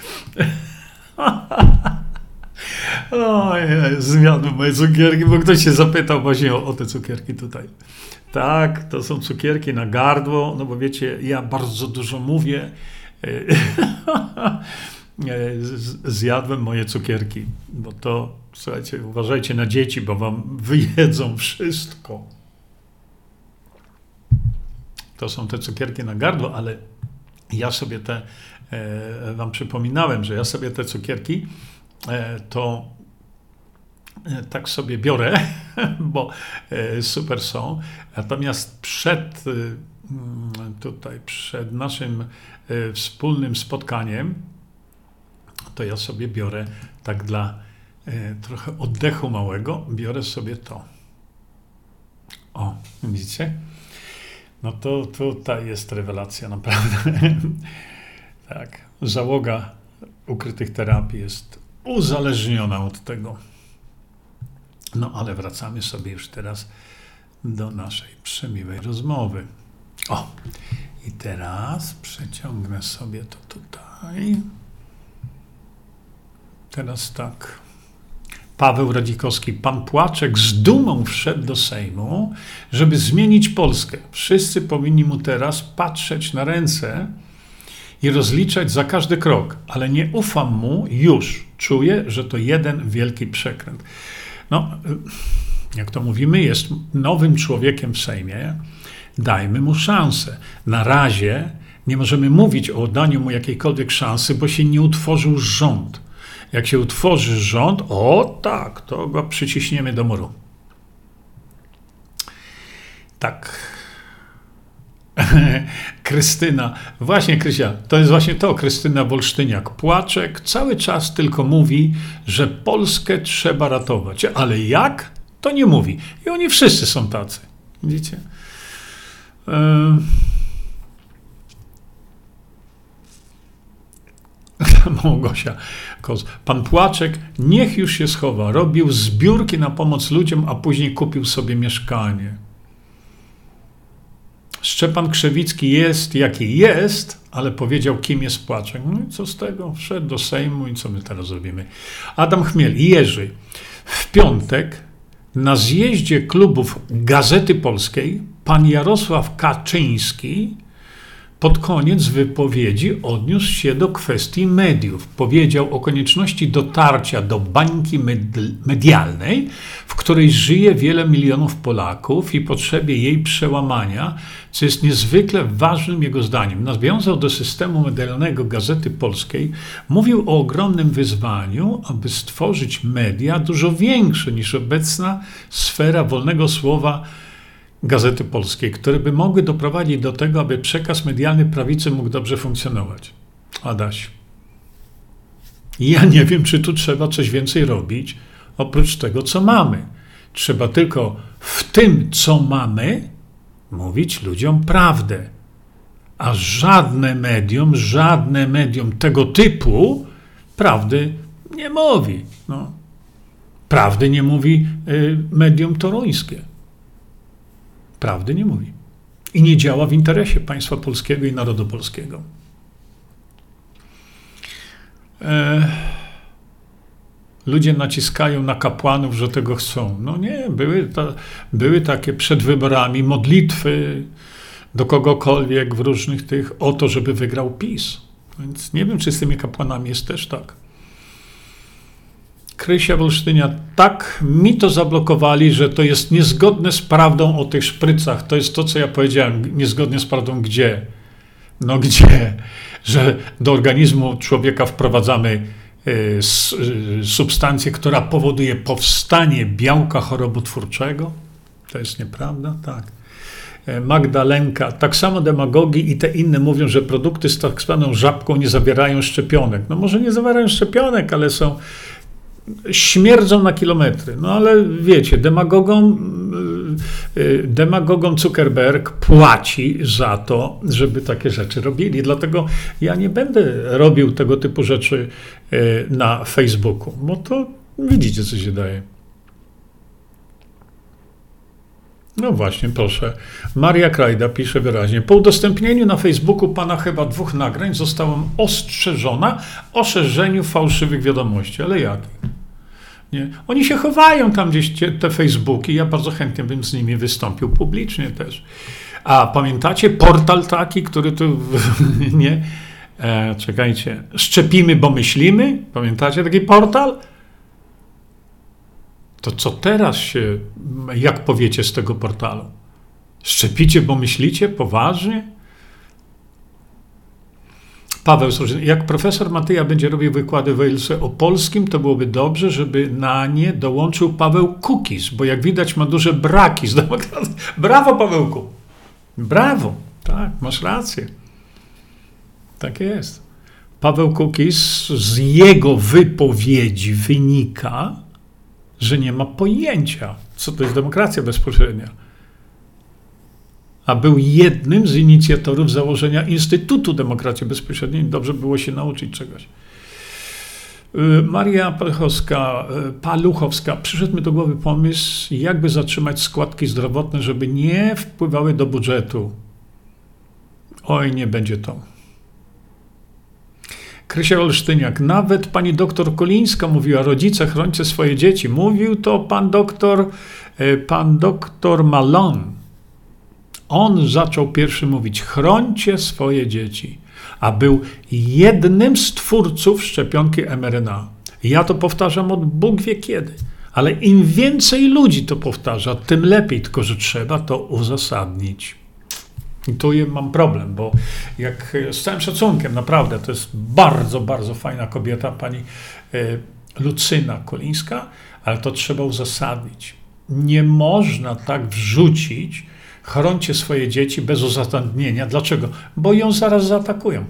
Ojej, zjadłem moje cukierki, bo ktoś się zapytał właśnie o, o te cukierki tutaj. Tak, to są cukierki na gardło, no bo wiecie, ja bardzo dużo mówię. Zjadłem moje cukierki, bo to, słuchajcie, uważajcie na dzieci, bo wam wyjedzą wszystko. To są te cukierki na gardło, ale ja sobie te, e, wam przypominałem, że ja sobie te cukierki e, to e, tak sobie biorę, bo super są. Natomiast przed mm, tutaj, przed naszym wspólnym spotkaniem, to ja sobie biorę tak dla trochę oddechu małego, biorę sobie to. O, widzicie? No to tutaj jest rewelacja, naprawdę. tak. Załoga ukrytych terapii jest uzależniona od tego. No ale wracamy sobie już teraz do naszej przemiłej rozmowy. O, i teraz przeciągnę sobie to tutaj. Teraz tak. Paweł Radzikowski, pan Płaczek z dumą wszedł do Sejmu, żeby zmienić Polskę. Wszyscy powinni mu teraz patrzeć na ręce i rozliczać za każdy krok, ale nie ufam mu już. Czuję, że to jeden wielki przekręt. No, jak to mówimy, jest nowym człowiekiem w Sejmie. Dajmy mu szansę. Na razie nie możemy mówić o daniu mu jakiejkolwiek szansy, bo się nie utworzył rząd. Jak się utworzy rząd, o tak, to go przyciśniemy do muru. Tak. Krystyna, właśnie Krysia, to jest właśnie to, Krystyna Wolsztyniak. Płaczek cały czas tylko mówi, że Polskę trzeba ratować, ale jak? To nie mówi. I oni wszyscy są tacy. Widzicie? Małgosia Koz. Pan Płaczek niech już się schowa. Robił zbiórki na pomoc ludziom, a później kupił sobie mieszkanie. Szczepan Krzewicki jest jaki jest, ale powiedział, kim jest Płaczek. No i co z tego? Wszedł do Sejmu i co my teraz zrobimy? Adam Chmiel, Jerzy. W piątek na zjeździe klubów Gazety Polskiej pan Jarosław Kaczyński pod koniec wypowiedzi odniósł się do kwestii mediów. Powiedział o konieczności dotarcia do bańki medialnej, w której żyje wiele milionów Polaków i potrzebie jej przełamania, co jest niezwykle ważnym jego zdaniem. Nawiązał do systemu medialnego Gazety Polskiej, mówił o ogromnym wyzwaniu, aby stworzyć media dużo większe niż obecna sfera wolnego słowa Gazety Polskiej, które by mogły doprowadzić do tego, aby przekaz medialny prawicy mógł dobrze funkcjonować. Adaś. Ja nie wiem, czy tu trzeba coś więcej robić, oprócz tego, co mamy. Trzeba tylko w tym, co mamy, mówić ludziom prawdę. A żadne medium, żadne medium tego typu prawdy nie mówi. No. Prawdy nie mówi y, medium toruńskie. Prawdy nie mówi. I nie działa w interesie państwa polskiego i narodu polskiego. E, ludzie naciskają na kapłanów, że tego chcą. No nie, były, były takie przed wyborami modlitwy do kogokolwiek w różnych tych o to, żeby wygrał PiS. Więc nie wiem, czy z tymi kapłanami jest też tak. Krysia Wolsztynia, tak mi to zablokowali, że to jest niezgodne z prawdą o tych szprycach. To jest to, co ja powiedziałem, niezgodnie z prawdą gdzie? No gdzie? Że do organizmu człowieka wprowadzamy y, y, substancję, która powoduje powstanie białka chorobotwórczego? To jest nieprawda? Tak. E, Magdalenka, tak samo demagogi i te inne mówią, że produkty z tak zwaną żabką nie zawierają szczepionek. No może nie zawierają szczepionek, ale są śmierdzą na kilometry. No ale wiecie, demagogom, y, y, demagogom Zuckerberg płaci za to, żeby takie rzeczy robili. Dlatego ja nie będę robił tego typu rzeczy y, na Facebooku, bo to widzicie, co się daje. No właśnie, proszę. Maria Krajda pisze wyraźnie. Po udostępnieniu na Facebooku pana chyba dwóch nagrań zostałam ostrzeżona o szerzeniu fałszywych wiadomości. Ale jak? Nie? Oni się chowają tam gdzieś, te Facebooki. Ja bardzo chętnie bym z nimi wystąpił publicznie też. A pamiętacie portal taki, który tu, nie? E, czekajcie, szczepimy, bo myślimy? Pamiętacie taki portal? To co teraz się, jak powiecie z tego portalu? Szczepicie, bo myślicie? Poważnie? Paweł jak profesor Matyja będzie robił wykłady w Walesie o polskim, to byłoby dobrze, żeby na nie dołączył Paweł Kukis, bo jak widać ma duże braki z demokracji. Brawo, Pawełku! Brawo! Tak, masz rację. Tak jest. Paweł Kukis, z jego wypowiedzi wynika, że nie ma pojęcia, co to jest demokracja bezpośrednia a był jednym z inicjatorów założenia Instytutu Demokracji Bezpośredniej. Dobrze było się nauczyć czegoś. Y, Maria Paluchowska, y, Paluchowska, przyszedł mi do głowy pomysł, jakby zatrzymać składki zdrowotne, żeby nie wpływały do budżetu. Oj, nie będzie to. Krysia Olsztyniak, nawet pani doktor Kolińska mówiła, rodzice chrońcie swoje dzieci. Mówił to pan doktor, y, pan doktor Malon. On zaczął pierwszy mówić, chrońcie swoje dzieci a był jednym z twórców szczepionki mRNA. Ja to powtarzam od Bóg wie kiedy. Ale im więcej ludzi to powtarza, tym lepiej, tylko że trzeba to uzasadnić. I tu mam problem, bo jak z całym szacunkiem, naprawdę, to jest bardzo, bardzo fajna kobieta, pani e, Lucyna Kolińska, ale to trzeba uzasadnić. Nie można tak wrzucić, chroncie swoje dzieci bez uzasadnienia. Dlaczego? Bo ją zaraz zaatakują.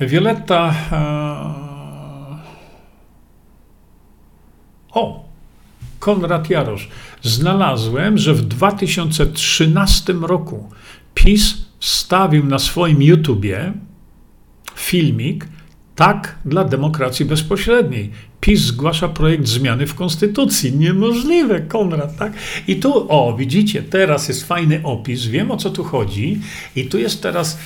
Violetta. E, o! Konrad Jarosz. Znalazłem, że w 2013 roku PiS wstawił na swoim YouTubie filmik tak dla demokracji bezpośredniej. PiS zgłasza projekt zmiany w konstytucji. Niemożliwe, Konrad, tak? I tu, o, widzicie, teraz jest fajny opis, wiem o co tu chodzi, i tu jest teraz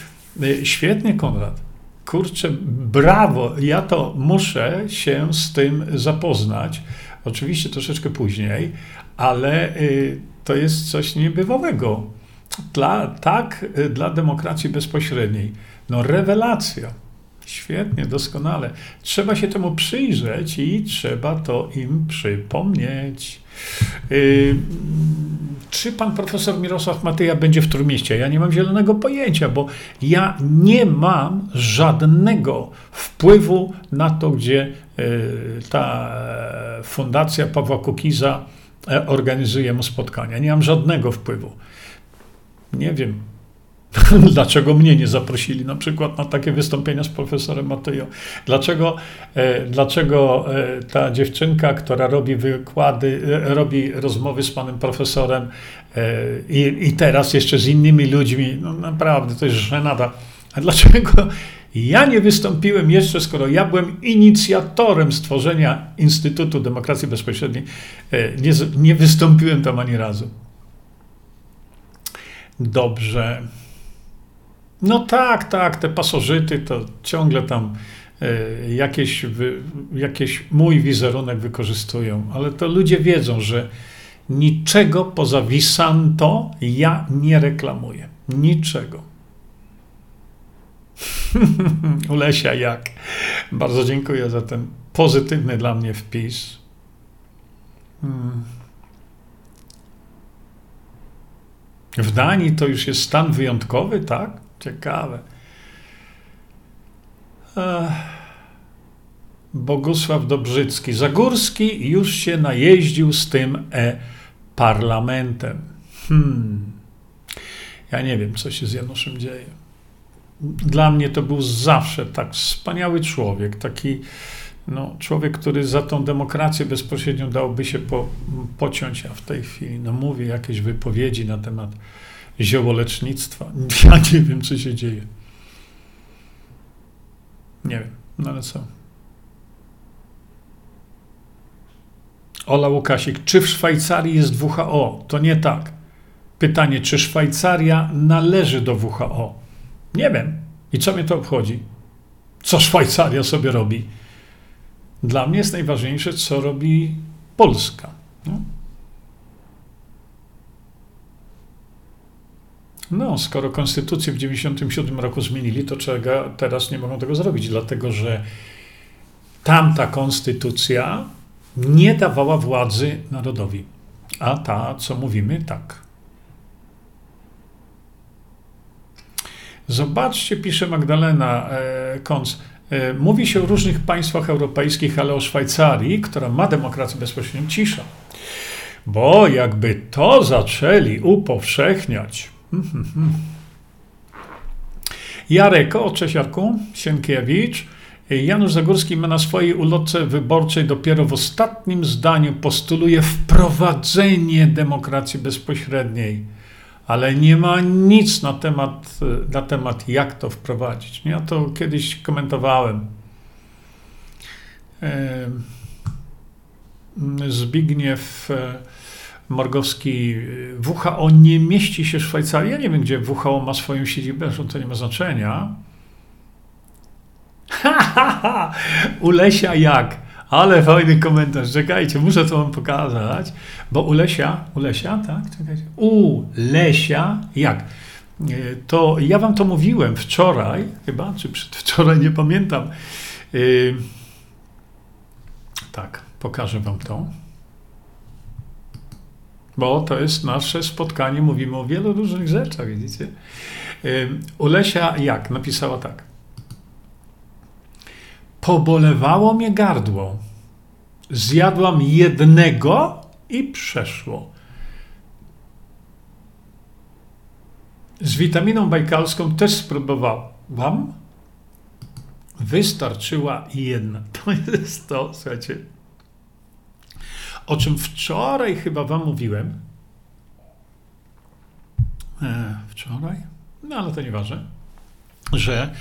y, świetnie, Konrad. Kurczę, brawo, ja to muszę się z tym zapoznać. Oczywiście troszeczkę później, ale y, to jest coś niebywałego. Dla, tak, y, dla demokracji bezpośredniej. No, rewelacja. Świetnie, doskonale. Trzeba się temu przyjrzeć i trzeba to im przypomnieć. Yy, czy pan profesor Mirosław Matyja będzie w Trójmieście? Ja nie mam zielonego pojęcia, bo ja nie mam żadnego wpływu na to, gdzie yy, ta fundacja Pawła Kukiza e, organizuje mu spotkania. Nie mam żadnego wpływu. Nie wiem, Dlaczego mnie nie zaprosili na przykład na takie wystąpienia z profesorem Matejo? Dlaczego, e, dlaczego e, ta dziewczynka, która robi wykłady, e, robi rozmowy z panem profesorem i, i teraz jeszcze z innymi ludźmi, no naprawdę to jest żenada. A dlaczego ja nie wystąpiłem jeszcze, skoro ja byłem inicjatorem stworzenia Instytutu Demokracji Bezpośredniej, nie, nie wystąpiłem tam ani razu. Dobrze. No tak, tak, te pasożyty to ciągle tam e, jakieś, jakieś mój wizerunek wykorzystują, ale to ludzie wiedzą, że niczego poza Visanto ja nie reklamuję. Niczego. Ulesia jak. Bardzo dziękuję za ten pozytywny dla mnie wpis. Hmm. W Danii to już jest stan wyjątkowy, tak? Ciekawe. Bogusław Dobrzycki. Zagórski już się najeździł z tym e-parlamentem. Hmm. Ja nie wiem, co się z Januszem dzieje. Dla mnie to był zawsze tak wspaniały człowiek, taki no, człowiek, który za tą demokrację bezpośrednią dałby się po, pociąć, a w tej chwili no, mówi jakieś wypowiedzi na temat ziołolecznictwa. Ja nie wiem, co się dzieje. Nie wiem, no ale co? Ola Łukasik, czy w Szwajcarii jest WHO? To nie tak. Pytanie, czy Szwajcaria należy do WHO? Nie wiem. I co mnie to obchodzi? Co Szwajcaria sobie robi? Dla mnie jest najważniejsze, co robi Polska. No? No, skoro konstytucję w 1997 roku zmienili, to czego teraz nie mogą tego zrobić, dlatego że tamta konstytucja nie dawała władzy narodowi, a ta, co mówimy, tak. Zobaczcie, pisze Magdalena e, Kąc. E, mówi się o różnych państwach europejskich, ale o Szwajcarii, która ma demokrację bezpośrednią, cisza. Bo jakby to zaczęli upowszechniać, Jarek, o cześć Jarku, Sienkiewicz. Janusz Zagórski ma na swojej ulotce wyborczej dopiero w ostatnim zdaniu postuluje wprowadzenie demokracji bezpośredniej, ale nie ma nic na temat, na temat jak to wprowadzić. Ja to kiedyś komentowałem. Zbigniew Morgowski, WHO nie mieści się w Szwajcarii. Ja nie wiem, gdzie WHO ma swoją siedzibę, zresztą to nie ma znaczenia. Ulesia jak? Ale fajny komentarz. Czekajcie, muszę to wam pokazać. Bo Ulesia, Ulesia, tak? Czekajcie. Ulesia jak? E, to ja wam to mówiłem wczoraj, chyba, czy przedwczoraj, nie pamiętam. Yy, tak, pokażę wam to. Bo to jest nasze spotkanie, mówimy o wielu różnych rzeczach, widzicie? Ulesia jak? Napisała tak. Pobolewało mnie gardło. Zjadłam jednego i przeszło. Z witaminą bajkalską też spróbowałam. Wystarczyła jedna. To jest to, słuchajcie. O czym wczoraj chyba Wam mówiłem. E, wczoraj? No ale to nieważne. Że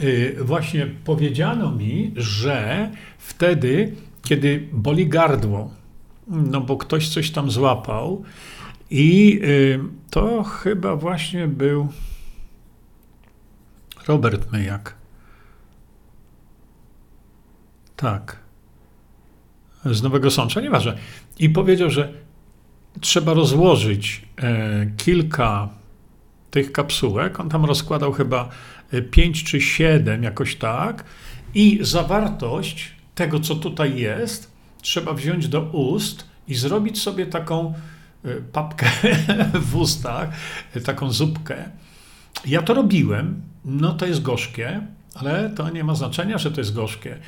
y, właśnie powiedziano mi, że wtedy, kiedy boli gardło, no bo ktoś coś tam złapał, i y, to chyba właśnie był Robert Myjak. Tak. Z Nowego Sącza, nieważne. I powiedział, że trzeba rozłożyć e, kilka tych kapsułek. On tam rozkładał chyba e, pięć czy siedem, jakoś tak. I zawartość tego, co tutaj jest, trzeba wziąć do ust i zrobić sobie taką Y, papkę w ustach, taką zupkę. Ja to robiłem, no to jest gorzkie, ale to nie ma znaczenia, że to jest gorzkie.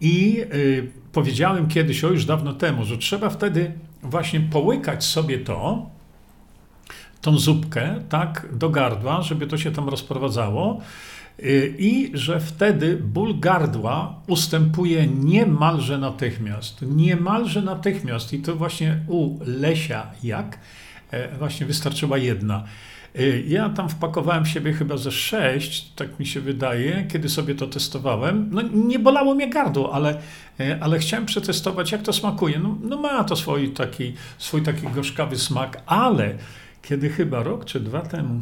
I y, powiedziałem kiedyś, o już dawno temu, że trzeba wtedy właśnie połykać sobie to, tą zupkę, tak, do gardła, żeby to się tam rozprowadzało. Y, i że wtedy ból gardła ustępuje niemalże natychmiast. Niemalże natychmiast. I to właśnie u Lesia jak e, właśnie wystarczyła jedna. Y, ja tam wpakowałem siebie chyba ze sześć, tak mi się wydaje, kiedy sobie to testowałem. No nie bolało mnie gardło, ale, e, ale chciałem przetestować, jak to smakuje. No, no ma to swój taki, swój taki gorzkawy smak, ale kiedy chyba rok czy dwa temu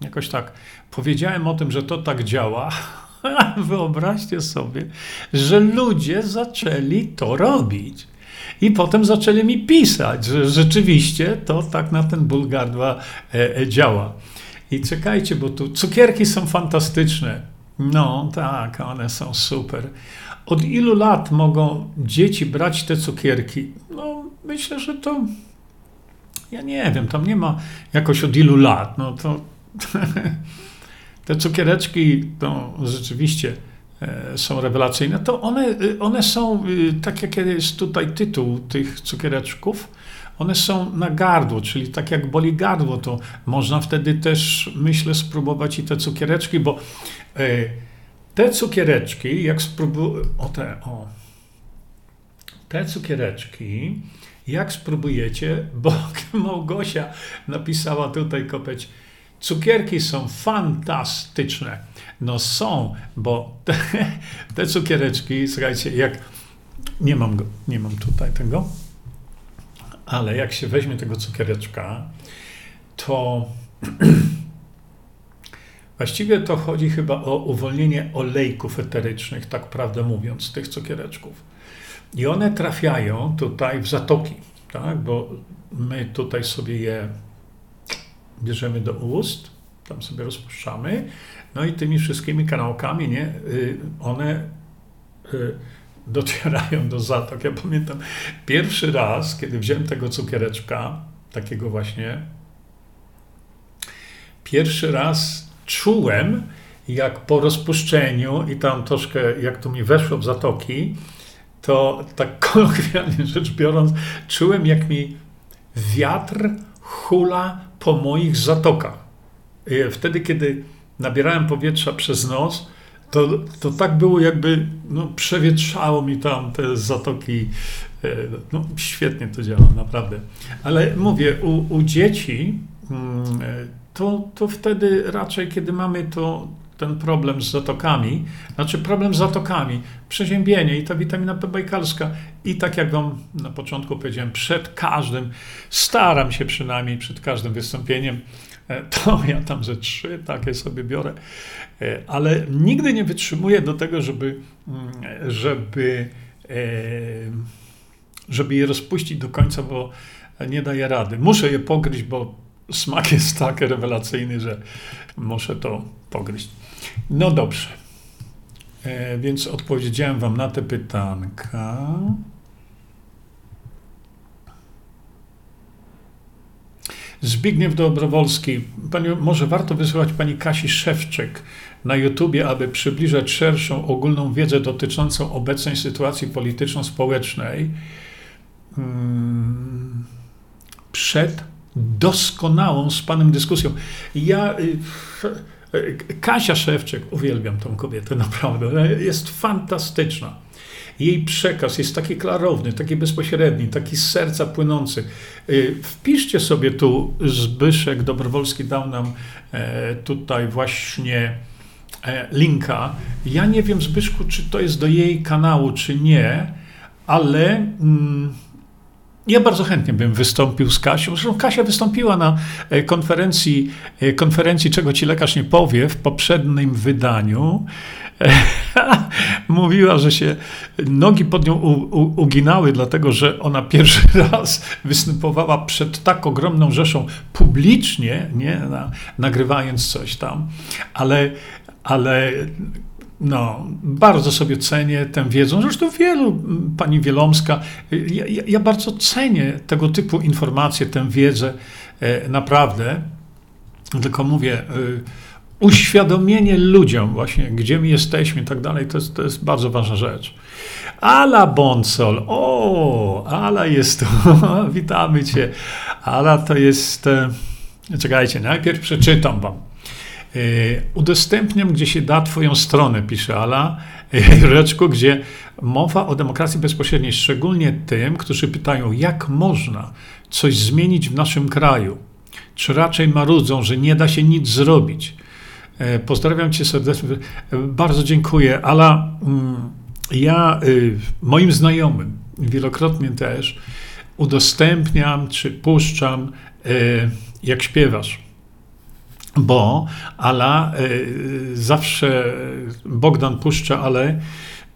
Jakoś tak powiedziałem o tym, że to tak działa. Wyobraźcie sobie, że ludzie zaczęli to robić. I potem zaczęli mi pisać, że rzeczywiście to tak na ten ból gardła e, e, działa. I czekajcie, bo tu cukierki są fantastyczne. No tak, one są super. Od ilu lat mogą dzieci brać te cukierki? No, myślę, że to. Ja nie wiem, tam nie ma jakoś od ilu lat. No to te cukiereczki to rzeczywiście e, są rewelacyjne, to one, e, one są, e, tak jak jest tutaj tytuł tych cukiereczków, one są na gardło, czyli tak jak boli gardło, to można wtedy też, myślę, spróbować i te cukiereczki, bo te cukiereczki, jak spróbuję, o te, o, te cukiereczki, jak spróbujecie, bo Małgosia napisała tutaj kopeć, Cukierki są fantastyczne. No są, bo te, te cukiereczki, słuchajcie, jak nie mam, go, nie mam tutaj tego, ale jak się weźmie tego cukiereczka, to właściwie to chodzi chyba o uwolnienie olejków eterycznych, tak prawdę mówiąc, tych cukiereczków. I one trafiają tutaj w zatoki, tak? bo my tutaj sobie je bierzemy do ust, tam sobie rozpuszczamy, no i tymi wszystkimi kanałkami, nie, y, one y, docierają do zatok. Ja pamiętam pierwszy raz, kiedy wziąłem tego cukiereczka, takiego właśnie, pierwszy raz czułem, jak po rozpuszczeniu i tam troszkę, jak to mi weszło w zatoki, to tak kolokwialnie rzecz biorąc, czułem, jak mi wiatr hula po moich zatokach. Wtedy, kiedy nabierałem powietrza przez nos, to, to tak było, jakby no, przewietrzało mi tam te zatoki. E, no, świetnie to działa, naprawdę. Ale mówię, u, u dzieci mm, e, to, to wtedy raczej, kiedy mamy to ten problem z zatokami, znaczy problem z zatokami, przeziębienie i ta witamina B bajkalska. I tak jak wam na początku powiedziałem, przed każdym, staram się przynajmniej przed każdym wystąpieniem, to ja tam ze trzy takie sobie biorę, e, ale nigdy nie wytrzymuję do tego, żeby, mm, żeby, e, żeby je rozpuścić do końca, bo nie daję rady. Muszę je pogryźć, bo smak jest tak rewelacyjny, że muszę to pogryźć. No dobrze. E, więc odpowiedziałem Wam na te pytanka. Zbigniew Dobrowolski. Pani, może warto wysłuchać pani Kasi Szewczek na YouTubie, aby przybliżać szerszą ogólną wiedzę dotyczącą obecnej sytuacji polityczno-społecznej hmm, przed doskonałą z panem dyskusją. Ja. Y, Kasia Szewczek, uwielbiam tą kobietę, naprawdę. Jest fantastyczna. Jej przekaz jest taki klarowny, taki bezpośredni, taki z serca płynący. Y, wpiszcie sobie tu, Zbyszek Dobrowolski dał nam e, tutaj właśnie e, linka. Ja nie wiem, Zbyszku, czy to jest do jej kanału, czy nie, ale. Mm, ja bardzo chętnie bym wystąpił z Kasią. Zresztą Kasia wystąpiła na e, konferencji, e, konferencji Czego ci lekarz nie powie w poprzednim wydaniu. Mówiła, że się nogi pod nią uginały, dlatego że ona pierwszy raz występowała przed tak ogromną rzeszą publicznie, nie, na, nagrywając coś tam, ale, ale no, bardzo sobie cenię tę wiedzę. Zresztą wielu, pani Wielomska, ja, ja bardzo cenię tego typu informacje, tę wiedzę, e, naprawdę. Tylko mówię, e, uświadomienie ludziom właśnie, gdzie my jesteśmy i tak dalej, to jest, to jest bardzo ważna rzecz. Ala Bonsol, o, Ala jest tu, witamy cię. Ala to jest, e, czekajcie, najpierw przeczytam wam. E, udostępniam, gdzie się da Twoją stronę, pisze Ala e, Jureczku, gdzie mowa o demokracji bezpośredniej, szczególnie tym, którzy pytają, jak można coś zmienić w naszym kraju, czy raczej marudzą, że nie da się nic zrobić. E, pozdrawiam Cię serdecznie. Bardzo dziękuję. Ala, mm, ja moim znajomym, wielokrotnie też, udostępniam czy puszczam, jak śpiewasz bo Ala y, zawsze Bogdan puszcza ale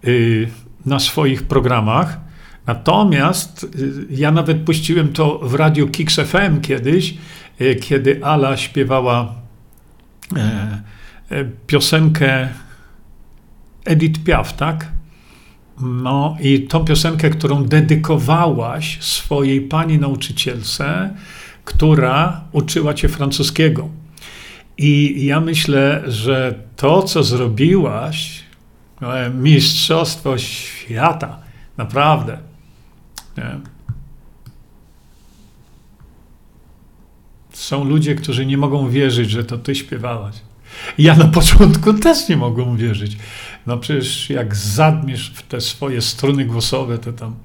y, na swoich programach. Natomiast y, ja nawet puściłem to w radiu Kix FM kiedyś, kiedy Ala śpiewała e, e, piosenkę Edith Piaf, tak? No i tą piosenkę, którą dedykowałaś swojej pani nauczycielce, która uczyła cię francuskiego. I ja myślę, że to, co zrobiłaś, no, mistrzostwo świata, naprawdę. Nie? Są ludzie, którzy nie mogą wierzyć, że to ty śpiewałaś. Ja na początku też nie mogłem wierzyć. No przecież jak zadmiesz w te swoje struny głosowe, to tam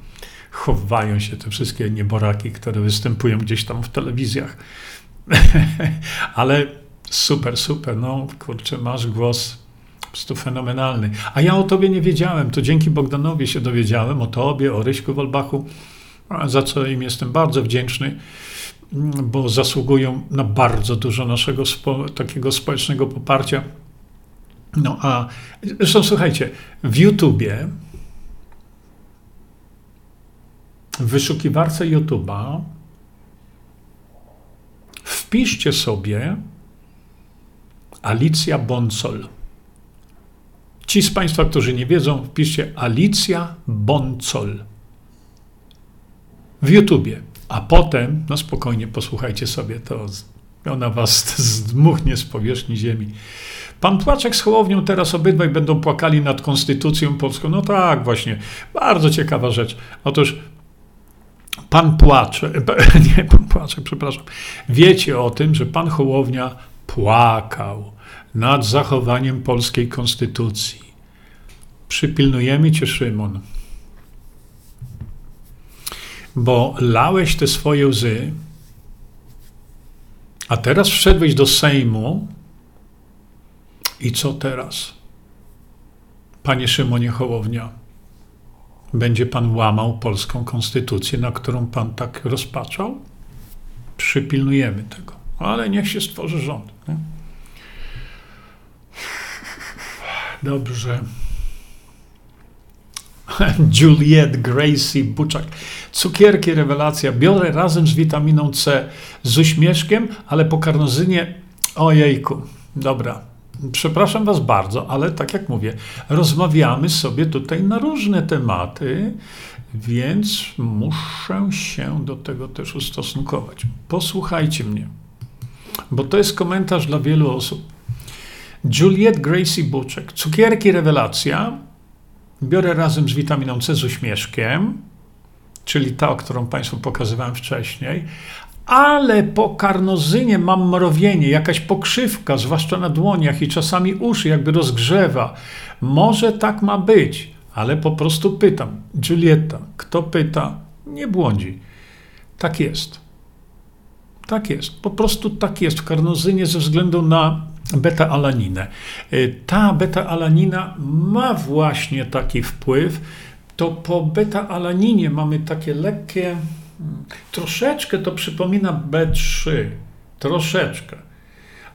chowają się te wszystkie nieboraki, które występują gdzieś tam w telewizjach. Ale Super, super, no kurczę, masz głos po prostu fenomenalny. A ja o tobie nie wiedziałem, to dzięki Bogdanowi się dowiedziałem o tobie, o Ryśku Wolbachu, za co im jestem bardzo wdzięczny, bo zasługują na bardzo dużo naszego spo, takiego społecznego poparcia. No a zresztą słuchajcie, w YouTubie, w wyszukiwarce YouTube'a wpiszcie sobie Alicja Boncol. Ci z Państwa, którzy nie wiedzą, wpiszcie Alicja Boncol w YouTubie, a potem, no spokojnie, posłuchajcie sobie, to ona was zdmuchnie z powierzchni ziemi. Pan Płaczek z Hołownią teraz obydwaj będą płakali nad konstytucją polską. No tak, właśnie. Bardzo ciekawa rzecz. Otóż pan Płaczek, nie pan Płaczek, przepraszam, wiecie o tym, że pan Hołownia płakał nad zachowaniem polskiej konstytucji. Przypilnujemy cię, Szymon, bo lałeś te swoje łzy, a teraz wszedłeś do Sejmu I co teraz? Panie Szymonie Hołownia, będzie pan łamał polską konstytucję, na którą pan tak rozpaczał? Przypilnujemy tego. Ale niech się stworzy rząd. Nie? Dobrze. Juliet Gracie Buczak. Cukierki, rewelacja. Biorę razem z witaminą C, z uśmieszkiem, ale po karnozynie, ojejku, dobra. Przepraszam Was bardzo, ale tak jak mówię, rozmawiamy sobie tutaj na różne tematy, więc muszę się do tego też ustosunkować. Posłuchajcie mnie, bo to jest komentarz dla wielu osób. Juliet Gracie Buczek. Cukierki rewelacja. Biorę razem z witaminą C z uśmieszkiem, czyli ta, którą Państwu pokazywałem wcześniej, ale po karnozynie mam mrowienie, jakaś pokrzywka, zwłaszcza na dłoniach i czasami uszy jakby rozgrzewa. Może tak ma być, ale po prostu pytam. Julieta, kto pyta, nie błądzi. Tak jest. Tak jest. Po prostu tak jest w karnozynie ze względu na beta-alaninę. Y, ta beta-alanina ma właśnie taki wpływ. To po beta-alaninie mamy takie lekkie, mm, troszeczkę to przypomina B3, troszeczkę,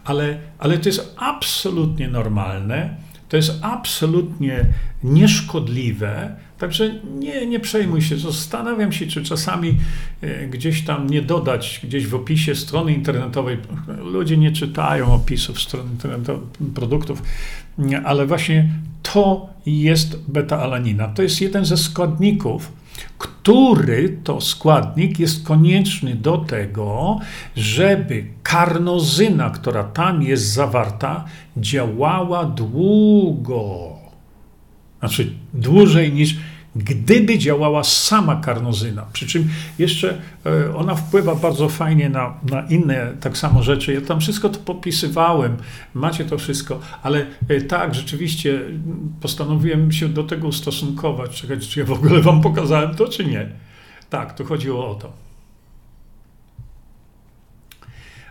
ale, ale to jest absolutnie normalne, to jest absolutnie nieszkodliwe, Także nie, nie przejmuj się. Zastanawiam się, czy czasami e, gdzieś tam nie dodać, gdzieś w opisie strony internetowej. Ludzie nie czytają opisów stron internetowych produktów, ale właśnie to jest beta-alanina. To jest jeden ze składników, który to składnik jest konieczny do tego, żeby karnozyna, która tam jest zawarta, działała długo znaczy dłużej niż gdyby działała sama karnozyna. Przy czym jeszcze e, ona wpływa bardzo fajnie na, na inne tak samo rzeczy. Ja tam wszystko to popisywałem, macie to wszystko, ale e, tak, rzeczywiście postanowiłem się do tego ustosunkować. Czekajcie, czy ja w ogóle wam pokazałem to, czy nie? Tak, tu chodziło o to.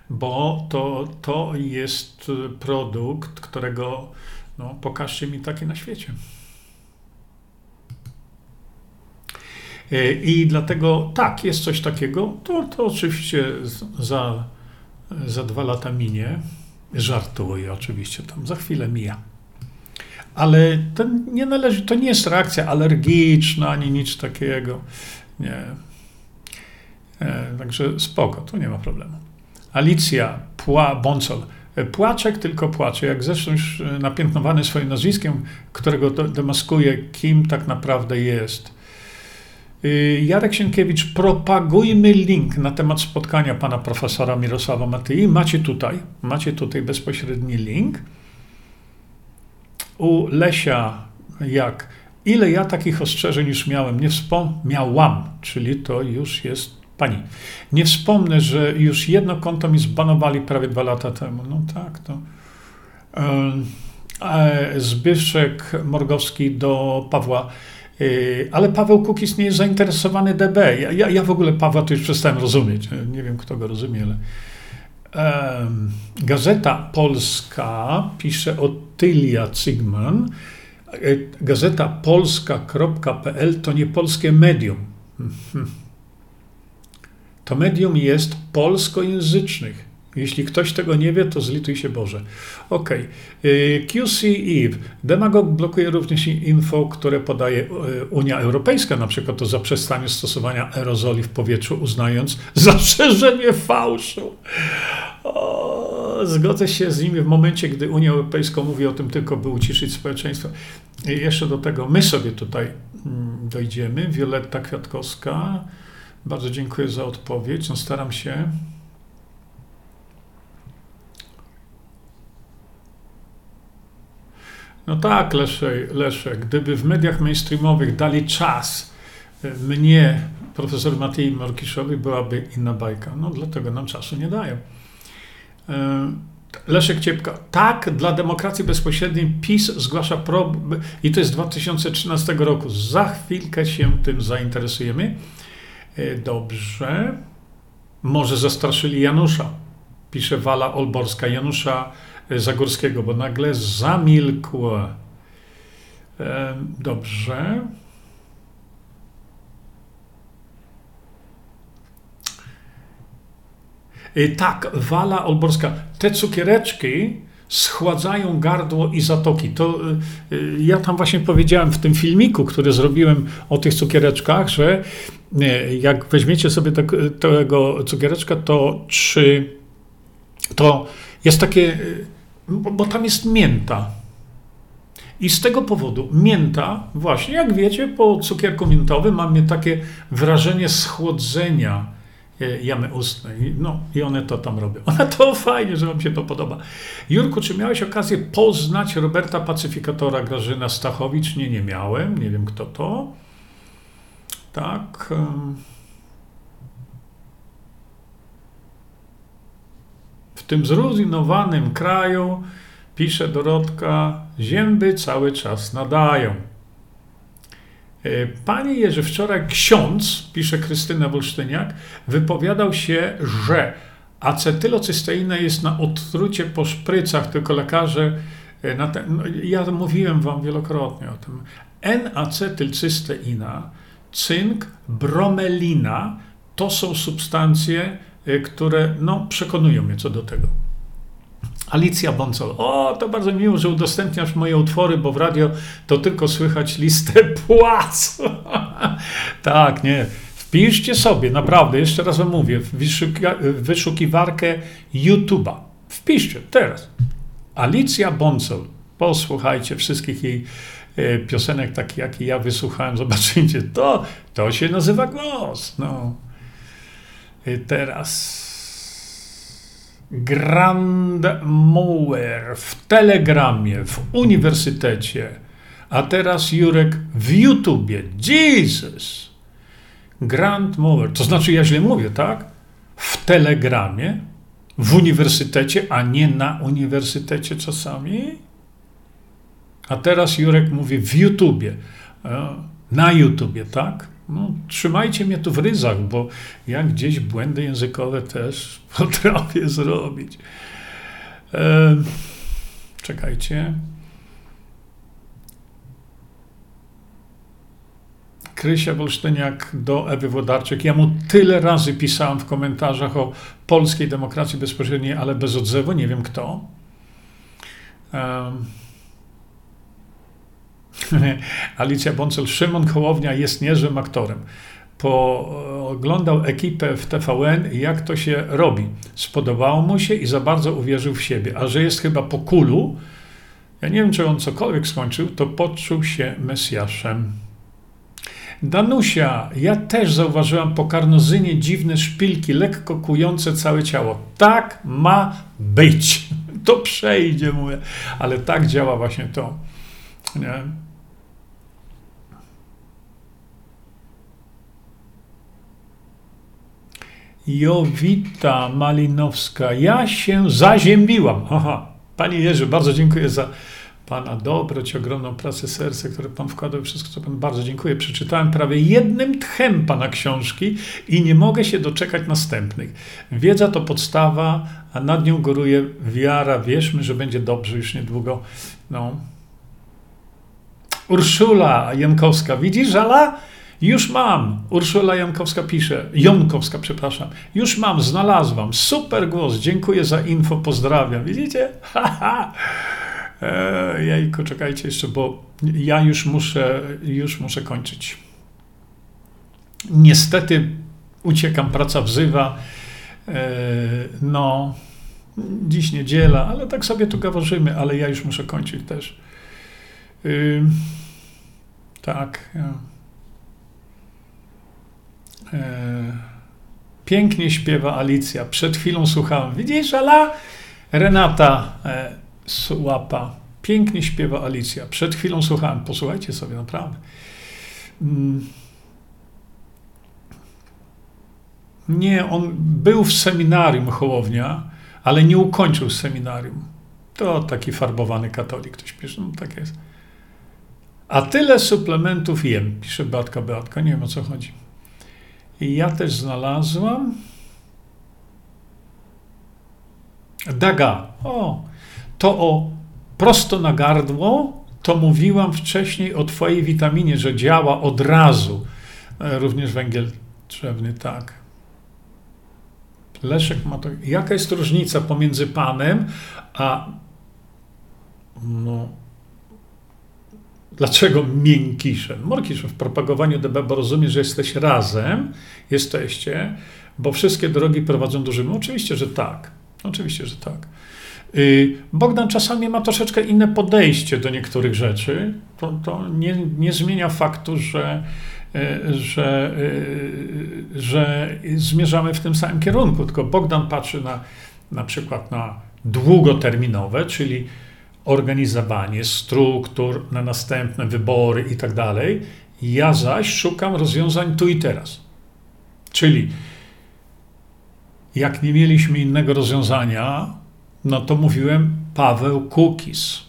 Bo to, to jest produkt, którego no, pokażcie mi taki na świecie. I dlatego tak, jest coś takiego. To, to oczywiście za, za dwa lata minie. Żartuję oczywiście, tam za chwilę mija. Ale to nie należy, to nie jest reakcja alergiczna ani nic takiego. Nie. E, także spoko, tu nie ma problemu. Alicja Pła Bonsol. E, płaczek tylko płacze, jak zresztą już napiętnowany swoim nazwiskiem, którego demaskuje, kim tak naprawdę jest. Y, Jarek Sienkiewicz, propagujmy link na temat spotkania pana profesora Mirosława Matyi. Macie tutaj, macie tutaj bezpośredni link. U Lesia, jak ile ja takich ostrzeżeń już miałem, nie wspomniałam, czyli to już jest pani. Nie wspomnę, że już jedno konto mi zbanowali prawie dwa lata temu. No tak, to. E, Zbyszek Morgowski do Pawła ale Paweł Kukiz nie jest zainteresowany DB. Ja, ja, w ogóle Pawła to już przestałem rozumieć. Nie wiem, kto go rozumie, ale. Gazeta Polska pisze o Tylia Zygman. Yy, Gazeta polska.pl to nie polskie medium. To medium jest polskojęzycznych. Jeśli ktoś tego nie wie, to zlituj się Boże. Ok. QC Eve. Demagog blokuje również info, które podaje y, Unia Europejska, na przykład o zaprzestaniu stosowania aerozoli w powietrzu, uznając zastrzeżenie fałszu. O, zgodzę się z nimi w momencie, gdy Unia Europejska mówi o tym tylko, by uciszyć społeczeństwo. I jeszcze do tego my sobie tutaj mm, dojdziemy. Wioletta Kwiatkowska. Bardzo dziękuję za odpowiedź. No, staram się. No tak, Leszek, Leszek, gdyby w mediach mainstreamowych dali czas e, mnie, profesor Matei Morkiszowi, byłaby inna bajka. No dlatego nam czasu nie dają. E, Leszek Ciepka. Tak, dla demokracji bezpośredniej PiS zgłasza problem, i to jest 2013 roku. Za chwilkę się tym zainteresujemy. E, dobrze. Może zastraszyli Janusza. Pisze Wala Olborska. Janusza Zagórskiego, bo nagle zamilkło. Dobrze. Tak, Wala Olborska. Te cukiereczki schładzają gardło i zatoki. To y, ja tam właśnie powiedziałem w tym filmiku, który zrobiłem o tych cukiereczkach, że jak weźmiecie sobie tego cukiereczka, to czy to jest takie, bo tam jest mięta. I z tego powodu mięta, właśnie jak wiecie, po cukierku miętowym mamy takie wrażenie schłodzenia e, jamy ustnej. No i one to tam robią. One to fajnie, że wam się to podoba. Jurku, czy miałeś okazję poznać Roberta Pacyfikatora Grażyna Stachowicz? Nie, nie miałem. Nie wiem, kto to. Tak. Tym zruzinowanym kraju Pisze Dorotka, zięby cały czas nadają. E, panie Jerzy, wczoraj ksiądz, pisze Krystyna Wolsztyniak, wypowiadał się, że acetylocysteina jest na odtrucie po szprycach, tylko lekarze e, no, ja mówiłem wam wielokrotnie o tym. N-acetylcysteina, cynk, bromelina to są substancje, które no, przekonują mnie co do tego. Alicja Boncol. O, to bardzo miło, że udostępniasz moje utwory, bo w radio to tylko słychać listę płac. tak, nie. Wpiszcie sobie, naprawdę, jeszcze raz wam mówię, w wyszukiwarkę YouTube'a. Wpiszcie, teraz. Alicja Boncol. Posłuchajcie wszystkich jej e, piosenek, takich jak ja wysłuchałem. Zobaczycie, to, to się nazywa głos. No. I teraz Grand Mower w Telegramie, w uniwersytecie, a teraz Jurek w YouTubie. Jesus! Grand Mower, to znaczy ja źle mówię, tak? W Telegramie, w uniwersytecie, a nie na uniwersytecie czasami. A teraz Jurek mówi w YouTubie, e, na YouTubie, tak? No, trzymajcie mnie tu w ryzach, bo ja gdzieś błędy językowe też potrafię zrobić. E, czekajcie. Krysia Wolsztyniak do Ewy Wodarczyk. Ja mu tyle razy pisałem w komentarzach o polskiej demokracji bezpośredniej, ale bez odzewu, nie wiem kto. Um, Alicja Boncel, Szymon Hołownia jest niezłym aktorem. Po, oglądał ekipę w TVN, jak to się robi. Spodobało mu się i za bardzo uwierzył w siebie. A że jest chyba po kulu, ja nie wiem, czy on cokolwiek skończył, to poczuł się Mesjaszem. Danusia, ja też zauważyłam po karnozynie dziwne szpilki, lekko kujące całe ciało. Tak ma być. To przejdzie, mówię. Ale tak działa właśnie to. Nie? Jowita Malinowska. Ja się zaziębiłam. Aha. Panie Jerzy, bardzo dziękuję za Pana dobroć, ogromną pracę serca, które Pan wkładał, wszystko, co Pan bardzo dziękuję. Przeczytałem prawie jednym tchem Pana książki i nie mogę się doczekać następnych. Wiedza to podstawa, a nad nią góruje wiara. Wierzmy, że będzie dobrze już niedługo. No. Urszula Jankowska. Widzisz, Ala? Już mam. Urszula Jankowska pisze. Jonkowska, przepraszam. Już mam, znalazłam. Super głos. Dziękuję za info. Pozdrawiam. Widzicie? Haha. E, jejku, czekajcie jeszcze, bo ja już muszę, już muszę kończyć. Niestety uciekam, praca wzywa. E, no, dziś niedziela, ale tak sobie tu gaworzymy, ale ja już muszę kończyć też. tak. Ja. E, pięknie śpiewa Alicja. Przed chwilą słuchałem. Widzisz, Ala? Renata e, Słapa. Pięknie śpiewa Alicja. Przed chwilą słuchałem. Posłuchajcie sobie, naprawdę. Mm. Nie, on był w seminarium Hołownia, ale nie ukończył seminarium. To taki farbowany katolik, ktoś pisze, no tak jest. A tyle suplementów jem, pisze Beatka Beatka, nie wiem o co chodzi. Ja też znalazłam. Daga. O, to o prosto na gardło, to mówiłam wcześniej o Twojej witaminie, że działa od razu. E, również węgiel drzewny, tak. Leszek ma to. Jaka jest różnica pomiędzy Panem a. No. Dlaczego miękiszem? Morkiszem w propagowaniu DB, bo rozumie, że jesteś razem, jesteście, bo wszystkie drogi prowadzą do Rzymu. Oczywiście, że tak. Oczywiście, że tak. Y, Bogdan czasami ma troszeczkę inne podejście do niektórych rzeczy. To, to nie, nie zmienia faktu, że, y, że, y, że zmierzamy w tym samym kierunku. Tylko Bogdan patrzy na, na przykład na długoterminowe, czyli organizowanie struktur na następne wybory i tak dalej. Ja zaś szukam rozwiązań tu i teraz. Czyli jak nie mieliśmy innego rozwiązania, no to mówiłem Paweł Kukis.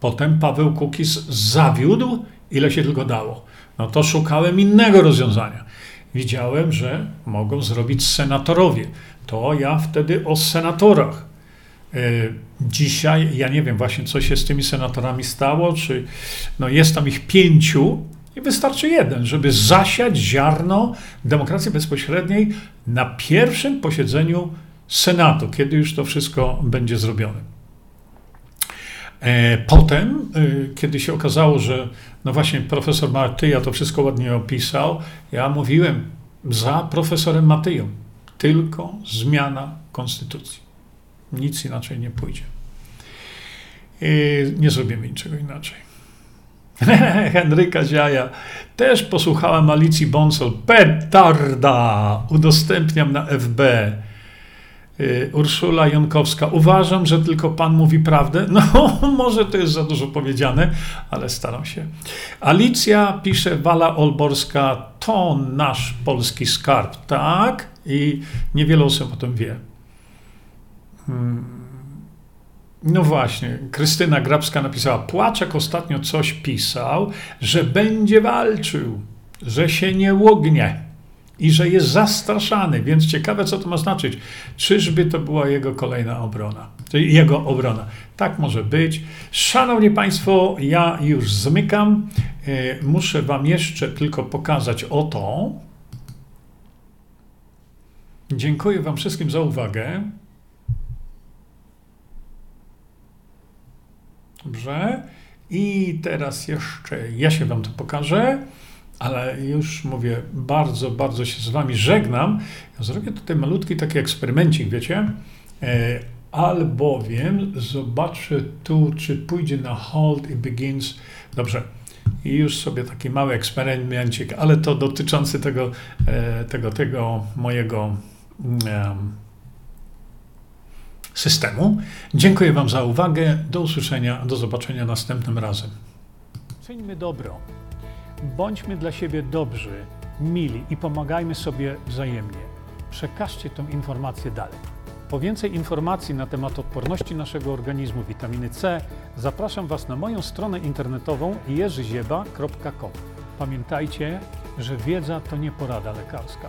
Potem Paweł Kukis zawiódł, ile się tylko dało. No to szukałem innego rozwiązania. Widziałem, że mogą zrobić senatorowie. To ja wtedy o senatorach. E, dzisiaj, ja nie wiem właśnie, co się z tymi senatorami stało, czy no jest tam ich pięciu i wystarczy jeden, żeby zasiać ziarno demokracji bezpośredniej na pierwszym posiedzeniu Senatu, kiedy już to wszystko będzie zrobione. E, potem, e, kiedy się okazało, że no właśnie profesor Matyja to wszystko ładnie opisał, ja mówiłem za profesorem Matyją. Tylko zmiana konstytucji. Nic inaczej nie pójdzie. I nie zrobimy niczego inaczej. Henryka Ziaja. Też posłuchałem Alicji Bonsol. Petarda! Udostępniam na FB. Y, Urszula Jonkowska. Uważam, że tylko Pan mówi prawdę. No, może to jest za dużo powiedziane, ale staram się. Alicja pisze, Wala Olborska to nasz polski skarb. Tak? I niewiele osób o tym wie. Hmm. No właśnie, Krystyna Grabska napisała, Płaczek ostatnio coś pisał, że będzie walczył, że się nie łognie i że jest zastraszany, więc ciekawe, co to ma znaczyć. Czyżby to była jego kolejna obrona? Jego obrona. Tak może być. Szanowni Państwo, ja już zmykam. E, muszę Wam jeszcze tylko pokazać oto. Dziękuję Wam wszystkim za uwagę. Dobrze. I teraz jeszcze ja się Wam to pokażę ale już mówię, bardzo, bardzo się z Wami żegnam. Ja zrobię tutaj malutki taki eksperymencik, wiecie? E, albowiem zobaczę tu, czy pójdzie na hold i begins. Dobrze. I już sobie taki mały eksperymencik, ale to dotyczący tego, e, tego, tego mojego e, systemu. Dziękuję Wam za uwagę. Do usłyszenia, do zobaczenia następnym razem. Czyńmy dobro. Bądźmy dla siebie dobrzy, mili i pomagajmy sobie wzajemnie. Przekażcie tę informację dalej. Po więcej informacji na temat odporności naszego organizmu witaminy C zapraszam Was na moją stronę internetową jerzyzieba.com. Pamiętajcie, że wiedza to nie porada lekarska.